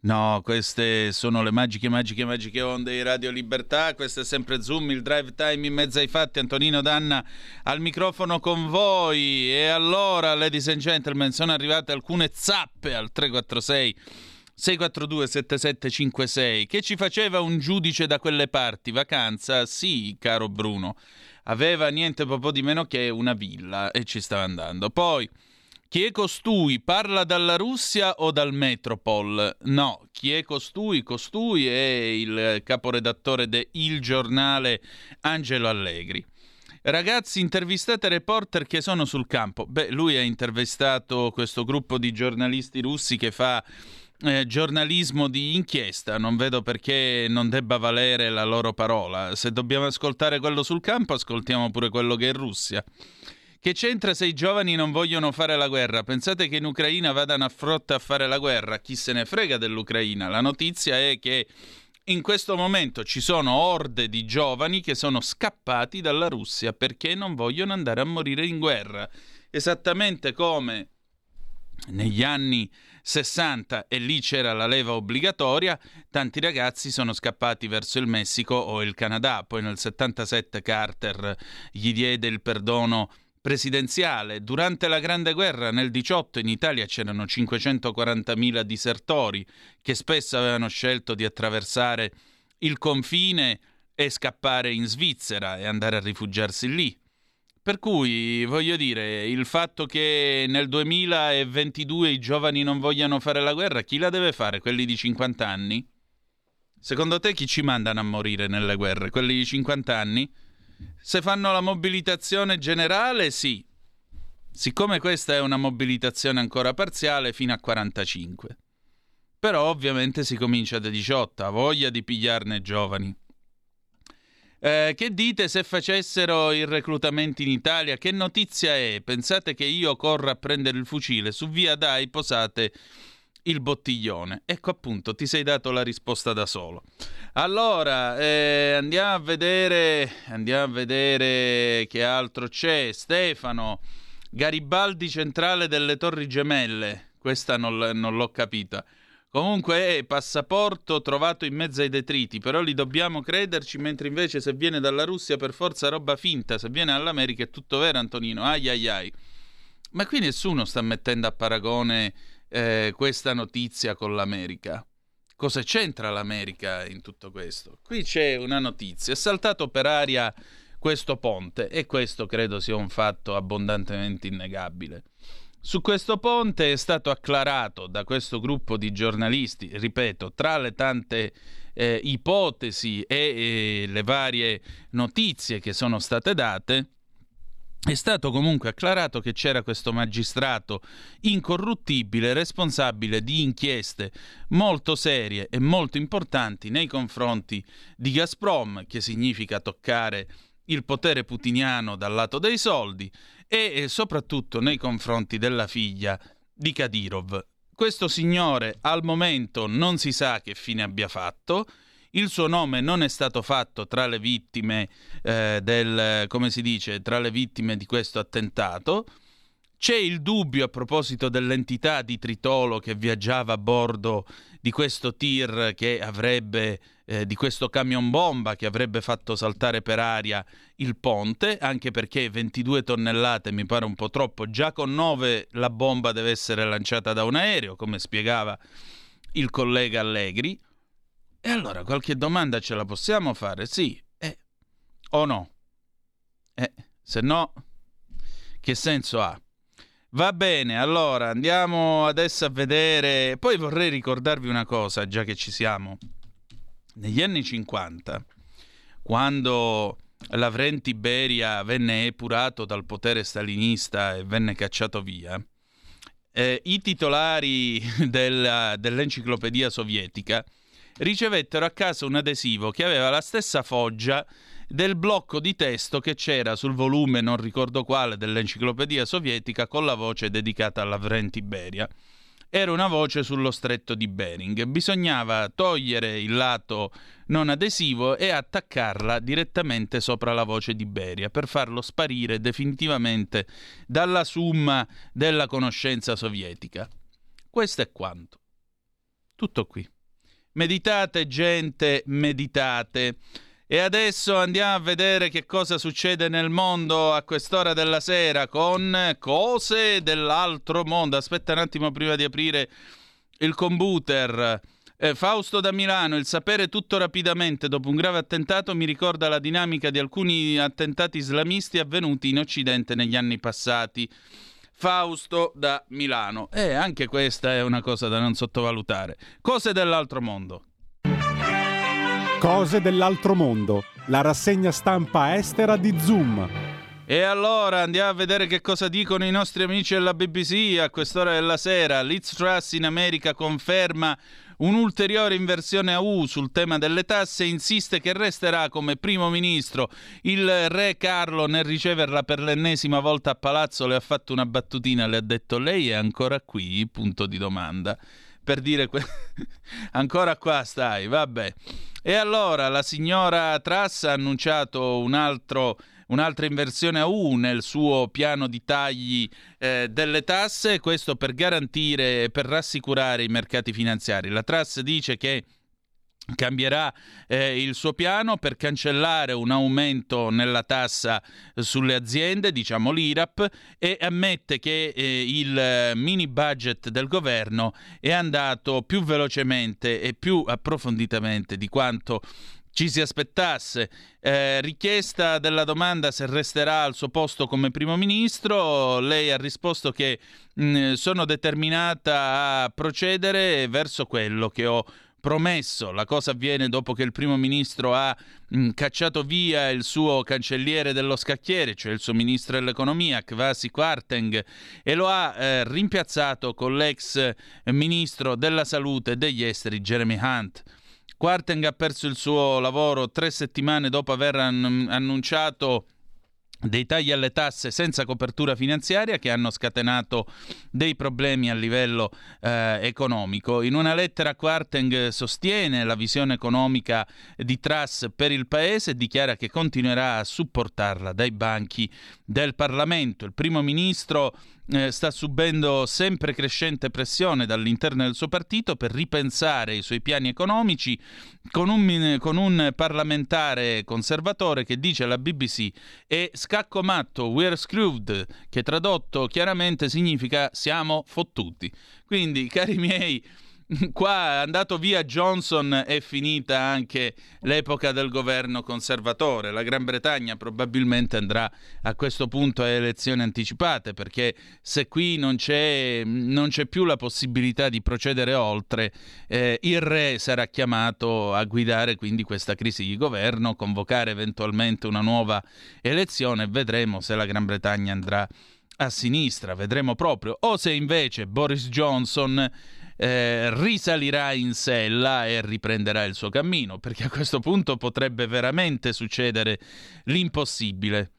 No, queste sono le magiche, magiche, magiche onde di Radio Libertà. Questo è sempre Zoom, il drive time in mezzo ai fatti. Antonino Danna al microfono con voi. E allora, ladies and gentlemen, sono arrivate alcune zappe al 346 642 7756. Che ci faceva un giudice da quelle parti? Vacanza? Sì, caro Bruno. Aveva niente proprio di meno che una villa e ci stava andando. Poi. Chi è costui? Parla dalla Russia o dal Metropol? No, chi è costui? Costui è il caporedattore de Il Giornale Angelo Allegri. Ragazzi, intervistate reporter che sono sul campo. Beh, lui ha intervistato questo gruppo di giornalisti russi che fa eh, giornalismo di inchiesta. Non vedo perché non debba valere la loro parola. Se dobbiamo ascoltare quello sul campo, ascoltiamo pure quello che è in Russia. Che c'entra se i giovani non vogliono fare la guerra? Pensate che in Ucraina vadano a frotte a fare la guerra? Chi se ne frega dell'Ucraina? La notizia è che in questo momento ci sono orde di giovani che sono scappati dalla Russia perché non vogliono andare a morire in guerra. Esattamente come negli anni 60 e lì c'era la leva obbligatoria, tanti ragazzi sono scappati verso il Messico o il Canada. Poi nel 77 Carter gli diede il perdono presidenziale. Durante la Grande Guerra nel 18 in Italia c'erano 540.000 disertori che spesso avevano scelto di attraversare il confine e scappare in Svizzera e andare a rifugiarsi lì. Per cui, voglio dire, il fatto che nel 2022 i giovani non vogliano fare la guerra, chi la deve fare? Quelli di 50 anni? Secondo te chi ci mandano a morire nelle guerre? Quelli di 50 anni? Se fanno la mobilitazione generale, sì. Siccome questa è una mobilitazione ancora parziale, fino a 45. Però ovviamente si comincia da 18, ha voglia di pigliarne giovani. Eh, che dite se facessero il reclutamento in Italia? Che notizia è? Pensate che io corra a prendere il fucile? Su via dai posate il bottiglione. Ecco appunto, ti sei dato la risposta da solo. Allora, eh, andiamo a vedere, andiamo a vedere che altro c'è. Stefano, Garibaldi centrale delle Torri Gemelle. Questa non, non l'ho capita. Comunque è passaporto trovato in mezzo ai detriti, però li dobbiamo crederci, mentre invece se viene dalla Russia per forza roba finta, se viene dall'America è tutto vero Antonino, ai ai ai. Ma qui nessuno sta mettendo a paragone eh, questa notizia con l'America. Cosa c'entra l'America in tutto questo? Qui c'è una notizia, è saltato per aria questo ponte e questo credo sia un fatto abbondantemente innegabile. Su questo ponte è stato acclarato da questo gruppo di giornalisti, ripeto, tra le tante eh, ipotesi e, e le varie notizie che sono state date, è stato comunque acclarato che c'era questo magistrato incorruttibile, responsabile di inchieste molto serie e molto importanti nei confronti di Gazprom, che significa toccare il potere putiniano dal lato dei soldi, e soprattutto nei confronti della figlia di Kadyrov. Questo signore al momento non si sa che fine abbia fatto, il suo nome non è stato fatto tra le vittime eh, del, come si dice, tra le vittime di questo attentato. C'è il dubbio a proposito dell'entità di Tritolo che viaggiava a bordo di questo tir che avrebbe, eh, di questo camion bomba che avrebbe fatto saltare per aria il ponte, anche perché 22 tonnellate mi pare un po' troppo, già con 9 la bomba deve essere lanciata da un aereo, come spiegava il collega Allegri. E allora qualche domanda ce la possiamo fare? Sì, eh, o no? Eh, se no, che senso ha? Va bene, allora andiamo adesso a vedere. Poi vorrei ricordarvi una cosa, già che ci siamo. Negli anni 50, quando Lavrenti Beria venne epurato dal potere stalinista e venne cacciato via, eh, i titolari della, dell'enciclopedia sovietica ricevettero a casa un adesivo che aveva la stessa foggia del blocco di testo che c'era sul volume non ricordo quale dell'enciclopedia sovietica con la voce dedicata alla Lavrent Iberia. era una voce sullo stretto di Bering. Bisognava togliere il lato non adesivo e attaccarla direttamente sopra la voce di Beria per farlo sparire definitivamente dalla summa della conoscenza sovietica. Questo è quanto. Tutto qui. Meditate, gente, meditate. E adesso andiamo a vedere che cosa succede nel mondo a quest'ora della sera con cose dell'altro mondo. Aspetta un attimo prima di aprire il computer. Eh, Fausto da Milano, il sapere tutto rapidamente dopo un grave attentato mi ricorda la dinamica di alcuni attentati islamisti avvenuti in Occidente negli anni passati. Fausto da Milano. E eh, anche questa è una cosa da non sottovalutare. Cose dell'altro mondo. Cose dell'altro mondo, la rassegna stampa estera di Zoom. E allora andiamo a vedere che cosa dicono i nostri amici della BBC a quest'ora della sera. Liz Truss in America conferma un'ulteriore inversione a U sul tema delle tasse insiste che resterà come primo ministro. Il re Carlo nel riceverla per l'ennesima volta a palazzo le ha fatto una battutina, le ha detto lei è ancora qui? Punto di domanda. Per dire que- ancora qua stai, vabbè. E allora la signora Truss ha annunciato un altro un'altra inversione a U nel suo piano di tagli eh, delle tasse, questo per garantire e per rassicurare i mercati finanziari. La Truss dice che cambierà eh, il suo piano per cancellare un aumento nella tassa sulle aziende, diciamo l'IRAP, e ammette che eh, il mini budget del governo è andato più velocemente e più approfonditamente di quanto ci si aspettasse. Eh, richiesta della domanda se resterà al suo posto come primo ministro, lei ha risposto che mh, sono determinata a procedere verso quello che ho promesso. La cosa avviene dopo che il primo ministro ha mh, cacciato via il suo cancelliere dello scacchiere, cioè il suo ministro dell'economia, Kvasi Kwarteng, e lo ha eh, rimpiazzato con l'ex ministro della salute e degli esteri Jeremy Hunt. Quarteng ha perso il suo lavoro tre settimane dopo aver an- annunciato dei tagli alle tasse senza copertura finanziaria che hanno scatenato dei problemi a livello eh, economico. In una lettera Quarteng sostiene la visione economica di Truss per il paese e dichiara che continuerà a supportarla dai banchi del Parlamento. Il primo ministro eh, sta subendo sempre crescente pressione dall'interno del suo partito per ripensare i suoi piani economici con un, con un parlamentare conservatore che dice alla BBC è scacco matto, we're screwed, che tradotto chiaramente significa siamo fottuti. Quindi, cari miei, qua è andato via Johnson è finita anche l'epoca del governo conservatore. La Gran Bretagna probabilmente andrà a questo punto a elezioni anticipate perché se qui non c'è, non c'è più la possibilità di procedere oltre, eh, il re sarà chiamato a guidare quindi questa crisi di governo, convocare eventualmente una nuova elezione vedremo se la Gran Bretagna andrà a sinistra, vedremo proprio, o se invece Boris Johnson eh, risalirà in sella e riprenderà il suo cammino, perché a questo punto potrebbe veramente succedere l'impossibile.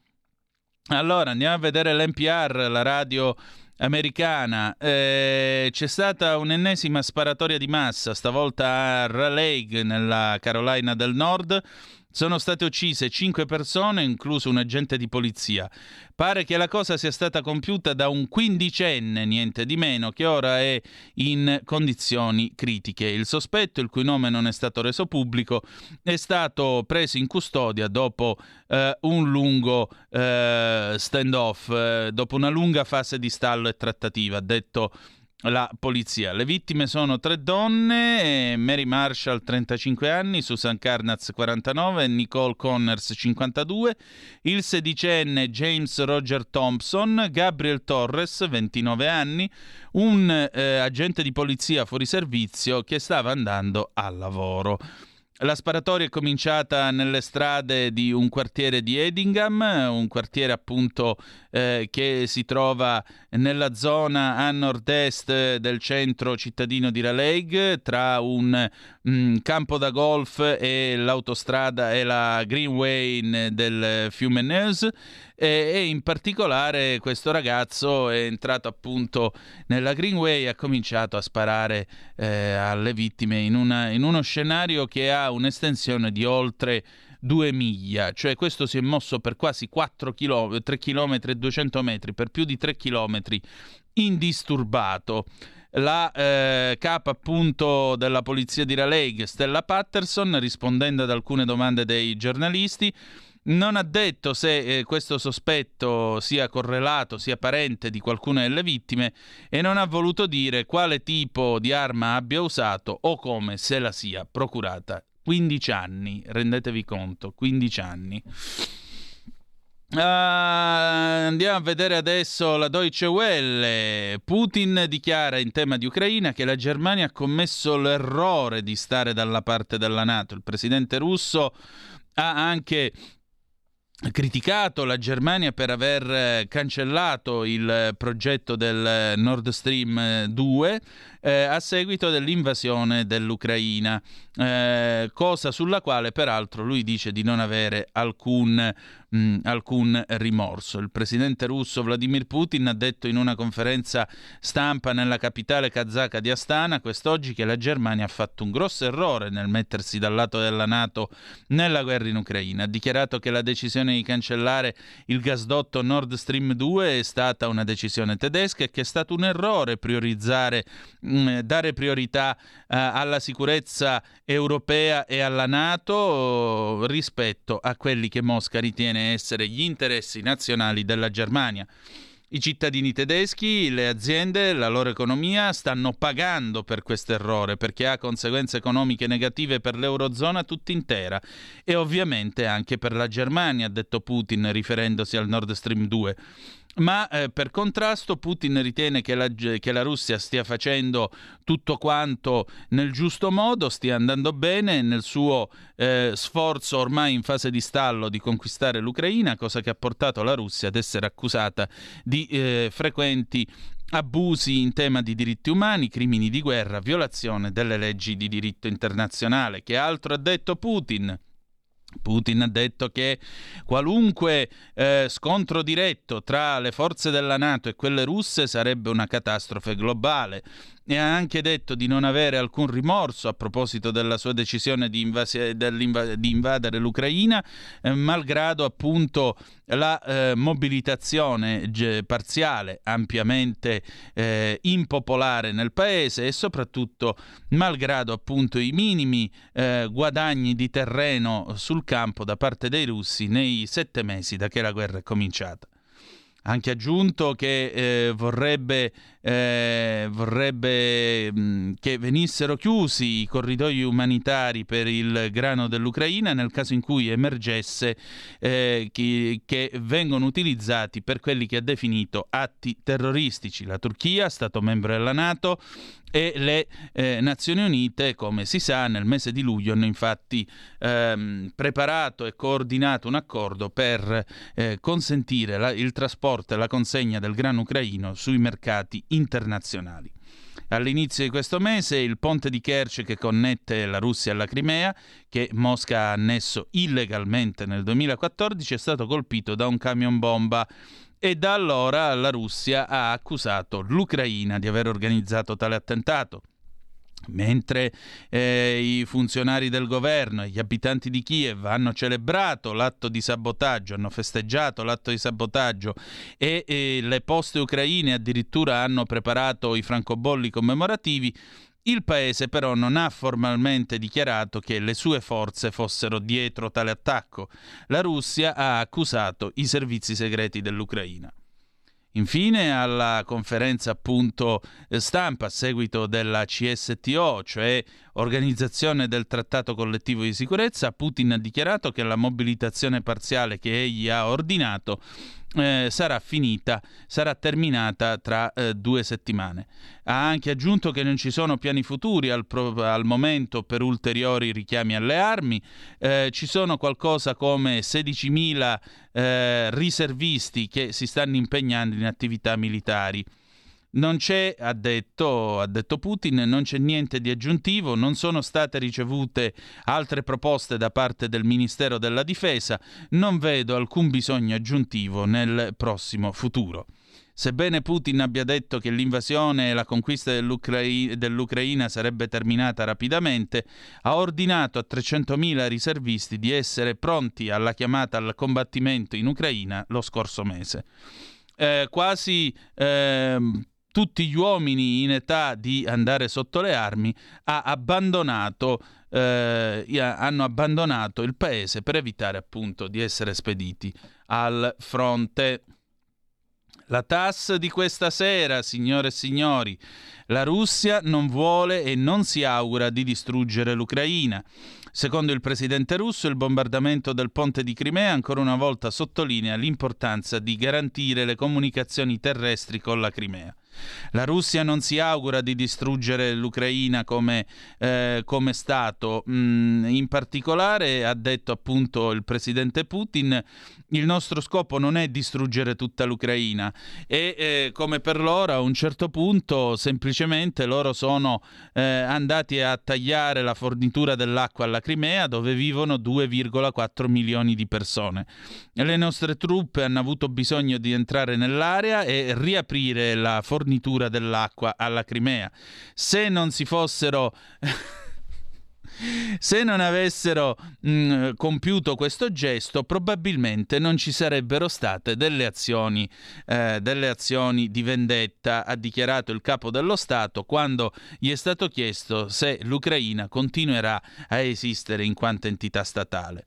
Allora andiamo a vedere l'NPR, la radio americana. Eh, c'è stata un'ennesima sparatoria di massa, stavolta a Raleigh, nella Carolina del Nord. Sono state uccise cinque persone, incluso un agente di polizia. Pare che la cosa sia stata compiuta da un quindicenne, niente di meno, che ora è in condizioni critiche. Il sospetto, il cui nome non è stato reso pubblico, è stato preso in custodia dopo eh, un lungo eh, stand-off, eh, dopo una lunga fase di stallo e trattativa, detto la polizia. Le vittime sono tre donne, Mary Marshall 35 anni, Susan Carnaz 49 e Nicole Connors 52, il sedicenne James Roger Thompson, Gabriel Torres 29 anni, un eh, agente di polizia fuori servizio che stava andando al lavoro. La sparatoria è cominciata nelle strade di un quartiere di Edingham, un quartiere appunto eh, che si trova nella zona a nord-est del centro cittadino di Raleigh, tra un mh, campo da golf e l'autostrada e la Greenway del fiume Neuse e, e, in particolare questo ragazzo è entrato appunto nella Greenway e ha cominciato a sparare eh, alle vittime in, una, in uno scenario che ha un'estensione di oltre due miglia, cioè questo si è mosso per quasi 4 km, 3 km e 200 metri, per più di 3 km indisturbato. La eh, capa appunto della polizia di Raleigh, Stella Patterson, rispondendo ad alcune domande dei giornalisti, non ha detto se eh, questo sospetto sia correlato, sia parente di qualcuna delle vittime e non ha voluto dire quale tipo di arma abbia usato o come se la sia procurata 15 anni, rendetevi conto, 15 anni. Uh, andiamo a vedere adesso la Deutsche Welle. Putin dichiara in tema di Ucraina che la Germania ha commesso l'errore di stare dalla parte della Nato. Il presidente russo ha anche criticato la Germania per aver cancellato il progetto del Nord Stream 2 eh, a seguito dell'invasione dell'Ucraina eh, cosa sulla quale peraltro lui dice di non avere alcun, mh, alcun, rimorso. Il presidente russo Vladimir Putin ha detto in una conferenza stampa nella capitale kazaka di Astana quest'oggi che la Germania ha fatto un grosso errore nel mettersi dal lato della Nato nella guerra in Ucraina. Ha dichiarato che la decisione di cancellare il gasdotto Nord Stream 2 è stata una decisione tedesca e che è stato un errore priorizzare, mh, dare priorità uh, alla sicurezza europea e alla Nato rispetto a quelli che Mosca ritiene essere gli interessi nazionali della Germania. I cittadini tedeschi, le aziende, la loro economia stanno pagando per questo errore perché ha conseguenze economiche negative per l'Eurozona tutta intera e ovviamente anche per la Germania, ha detto Putin riferendosi al Nord Stream 2 ma eh, per contrasto Putin ritiene che la, che la, Russia stia facendo tutto quanto nel giusto modo, stia andando bene nel suo eh, sforzo ormai in fase di stallo di conquistare l'Ucraina, cosa che ha portato la Russia ad essere accusata di eh, frequenti abusi in tema di diritti umani, crimini di guerra, violazione delle leggi di diritto internazionale. Che altro ha detto Putin? Putin ha detto che qualunque eh, scontro diretto tra le forze della Nato e quelle russe sarebbe una catastrofe globale e ha anche detto di non avere alcun rimorso a proposito della sua decisione di, invasi- di invadere l'Ucraina, eh, malgrado appunto la eh, mobilitazione ge- parziale ampiamente eh, impopolare nel paese e soprattutto malgrado appunto i minimi eh, guadagni di terreno sul campo da parte dei russi nei sette mesi da che la guerra è cominciata anche aggiunto che eh, vorrebbe, eh, vorrebbe mh, che venissero chiusi i corridoi umanitari per il grano dell'Ucraina nel caso in cui emergesse eh, chi, che vengono utilizzati per quelli che ha definito atti terroristici. La Turchia, Stato membro della Nato, e le eh, Nazioni Unite, come si sa, nel mese di luglio hanno infatti ehm, preparato e coordinato un accordo per eh, consentire la, il trasporto e la consegna del grano ucraino sui mercati internazionali. All'inizio di questo mese il ponte di Kerch che connette la Russia alla Crimea, che Mosca ha annesso illegalmente nel 2014, è stato colpito da un camion bomba e da allora la Russia ha accusato l'Ucraina di aver organizzato tale attentato. Mentre eh, i funzionari del governo e gli abitanti di Kiev hanno celebrato l'atto di sabotaggio, hanno festeggiato l'atto di sabotaggio e, e le poste ucraine addirittura hanno preparato i francobolli commemorativi, il paese però non ha formalmente dichiarato che le sue forze fossero dietro tale attacco. La Russia ha accusato i servizi segreti dell'Ucraina. Infine, alla conferenza appunto stampa a seguito della CSTO, cioè Organizzazione del Trattato Collettivo di Sicurezza, Putin ha dichiarato che la mobilitazione parziale che egli ha ordinato eh, sarà finita, sarà terminata tra eh, due settimane. Ha anche aggiunto che non ci sono piani futuri al, pro- al momento per ulteriori richiami alle armi, eh, ci sono qualcosa come 16.000 eh, riservisti che si stanno impegnando in attività militari. Non c'è, ha detto, ha detto Putin, non c'è niente di aggiuntivo, non sono state ricevute altre proposte da parte del Ministero della Difesa, non vedo alcun bisogno aggiuntivo nel prossimo futuro. Sebbene Putin abbia detto che l'invasione e la conquista dell'Ucra- dell'Ucraina sarebbe terminata rapidamente, ha ordinato a 300.000 riservisti di essere pronti alla chiamata al combattimento in Ucraina lo scorso mese. Eh, quasi eh, tutti gli uomini in età di andare sotto le armi ha abbandonato, eh, hanno abbandonato il paese per evitare appunto di essere spediti al fronte. La TAS di questa sera, signore e signori, la Russia non vuole e non si augura di distruggere l'Ucraina. Secondo il presidente russo, il bombardamento del ponte di Crimea ancora una volta sottolinea l'importanza di garantire le comunicazioni terrestri con la Crimea. La Russia non si augura di distruggere l'Ucraina come, eh, come Stato. Mm, in particolare, ha detto appunto il presidente Putin, il nostro scopo non è distruggere tutta l'Ucraina e eh, come per loro a un certo punto semplicemente loro sono eh, andati a tagliare la fornitura dell'acqua alla Crimea dove vivono 2,4 milioni di persone. Le nostre truppe hanno avuto bisogno di entrare nell'area e riaprire la fornitura fornitura dell'acqua alla Crimea. Se non si fossero... Se non avessero mh, mm, compiuto questo gesto, probabilmente non ci sarebbero state delle azioni, eh, delle azioni di vendetta, ha dichiarato il capo dello Stato quando gli è stato chiesto se l'Ucraina continuerà a esistere in quanto entità statale.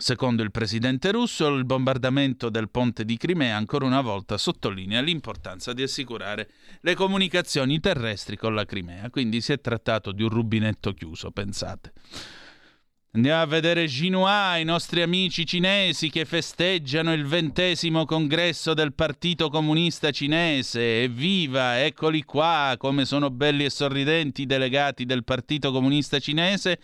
Secondo il presidente russo, il bombardamento del ponte di Crimea ancora una volta sottolinea l'importanza di assicurare le comunicazioni terrestri con la Crimea, quindi si è trattato di un rubinetto chiuso, pensate. Andiamo a vedere Xinhua, i nostri amici cinesi che festeggiano il ventesimo congresso del Partito Comunista Cinese. Evviva, eccoli qua, come sono belli e sorridenti i delegati del Partito Comunista Cinese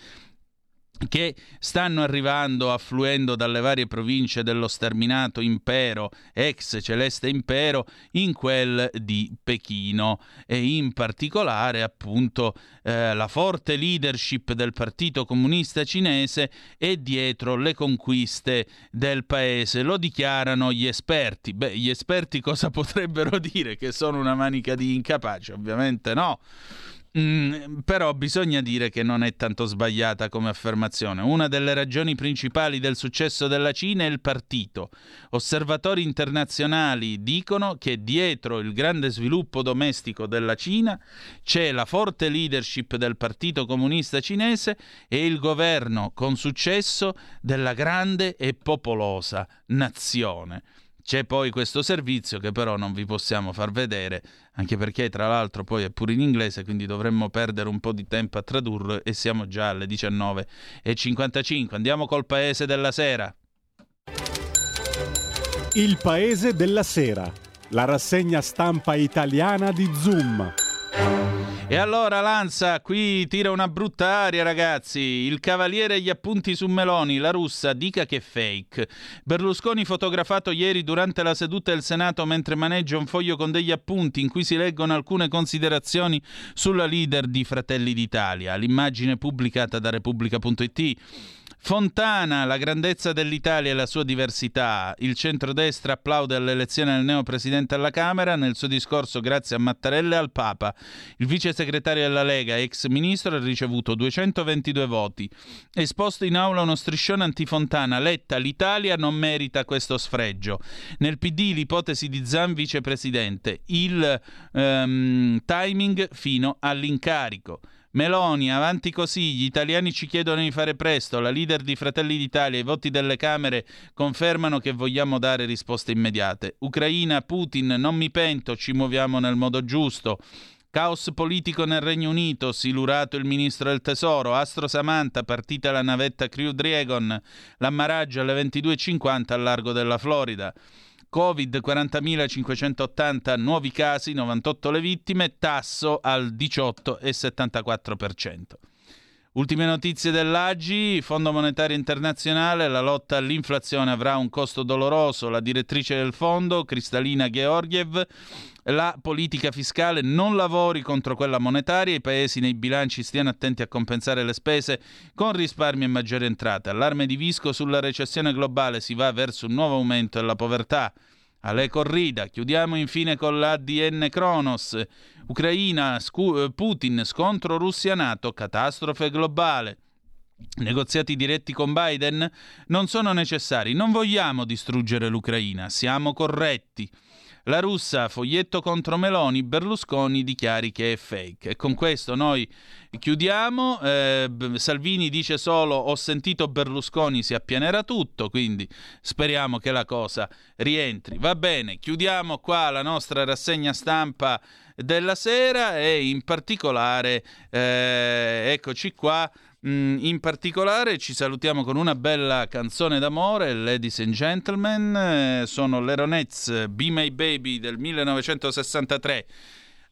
che stanno arrivando, affluendo dalle varie province dello sterminato impero, ex celeste impero, in quel di Pechino e in particolare appunto eh, la forte leadership del Partito Comunista Cinese è dietro le conquiste del paese, lo dichiarano gli esperti. Beh, gli esperti cosa potrebbero dire? Che sono una manica di incapaci? Ovviamente no. Mm, però bisogna dire che non è tanto sbagliata come affermazione. Una delle ragioni principali del successo della Cina è il partito. Osservatori internazionali dicono che dietro il grande sviluppo domestico della Cina c'è la forte leadership del Partito Comunista Cinese e il governo con successo della grande e popolosa nazione. C'è poi questo servizio che però non vi possiamo far vedere, anche perché tra l'altro poi è pure in inglese, quindi dovremmo perdere un po' di tempo a tradurlo e siamo già alle 19.55. Andiamo col Paese della Sera. Il Paese della Sera, la rassegna stampa italiana di Zoom. E allora Lanza qui tira una brutta aria ragazzi, il cavaliere gli appunti su Meloni, la russa dica che è fake. Berlusconi fotografato ieri durante la seduta del Senato mentre maneggia un foglio con degli appunti in cui si leggono alcune considerazioni sulla leader di Fratelli d'Italia, l'immagine pubblicata da Repubblica.it. Fontana, la grandezza dell'Italia e la sua diversità. Il centrodestra applaude all'elezione del neopresidente alla Camera. Nel suo discorso, grazie a Mattarella e al Papa, il vice segretario della Lega, ex ministro, ha ricevuto 222 voti. Esposto in aula uno striscione antifontana. Letta, l'Italia non merita questo sfregio. Nel PD l'ipotesi di Zan vicepresidente. Il um, timing fino all'incarico. Meloni, avanti così, gli italiani ci chiedono di fare presto, la leader di Fratelli d'Italia i voti delle Camere confermano che vogliamo dare risposte immediate. Ucraina, Putin, non mi pento, ci muoviamo nel modo giusto. Caos politico nel Regno Unito, silurato il ministro del Tesoro, Astro Samantha, partita la navetta Crew Dragon, l'ammaraggio alle 22.50 al largo della Florida. Covid 40.580 nuovi casi, 98 le vittime, tasso al 18,74%. Ultime notizie dell'Agi, Fondo Monetario Internazionale, la lotta all'inflazione avrà un costo doloroso, la direttrice del fondo, Cristalina Georgiev, la politica fiscale non lavori contro quella monetaria, i paesi nei bilanci stiano attenti a compensare le spese con risparmi e maggiori entrate. Allarme di Visco sulla recessione globale, si va verso un nuovo aumento della povertà. Ale corrida, chiudiamo infine con l'ADN Kronos. Ucraina, scu- Putin, scontro Russia-NATO, catastrofe globale. Negoziati diretti con Biden non sono necessari, non vogliamo distruggere l'Ucraina, siamo corretti. La russa, foglietto contro Meloni, Berlusconi dichiari che è fake. E con questo noi chiudiamo. Eh, Salvini dice solo ho sentito Berlusconi si appianerà tutto, quindi speriamo che la cosa rientri. Va bene, chiudiamo qua la nostra rassegna stampa della sera e in particolare eh, eccoci qua Mm, in particolare ci salutiamo con una bella canzone d'amore, Ladies and Gentlemen, eh, sono le Ronettes Be My Baby del 1963.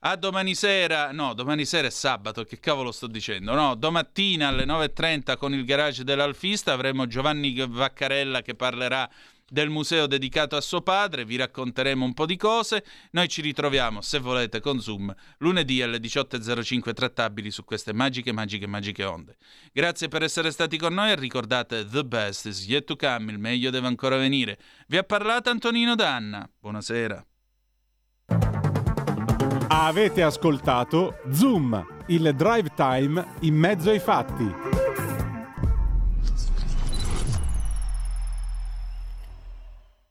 A domani sera, no, domani sera è sabato, che cavolo sto dicendo? No, domattina alle 9.30 con il garage dell'Alfista avremo Giovanni Vaccarella che parlerà del museo dedicato a suo padre, vi racconteremo un po' di cose. Noi ci ritroviamo, se volete, con Zoom lunedì alle 18.05 trattabili su queste magiche, magiche, magiche onde. Grazie per essere stati con noi e ricordate The best is yet to come, il meglio deve ancora venire. Vi ha parlato Antonino Danna. Buonasera. Avete ascoltato Zoom, il drive time in mezzo ai fatti.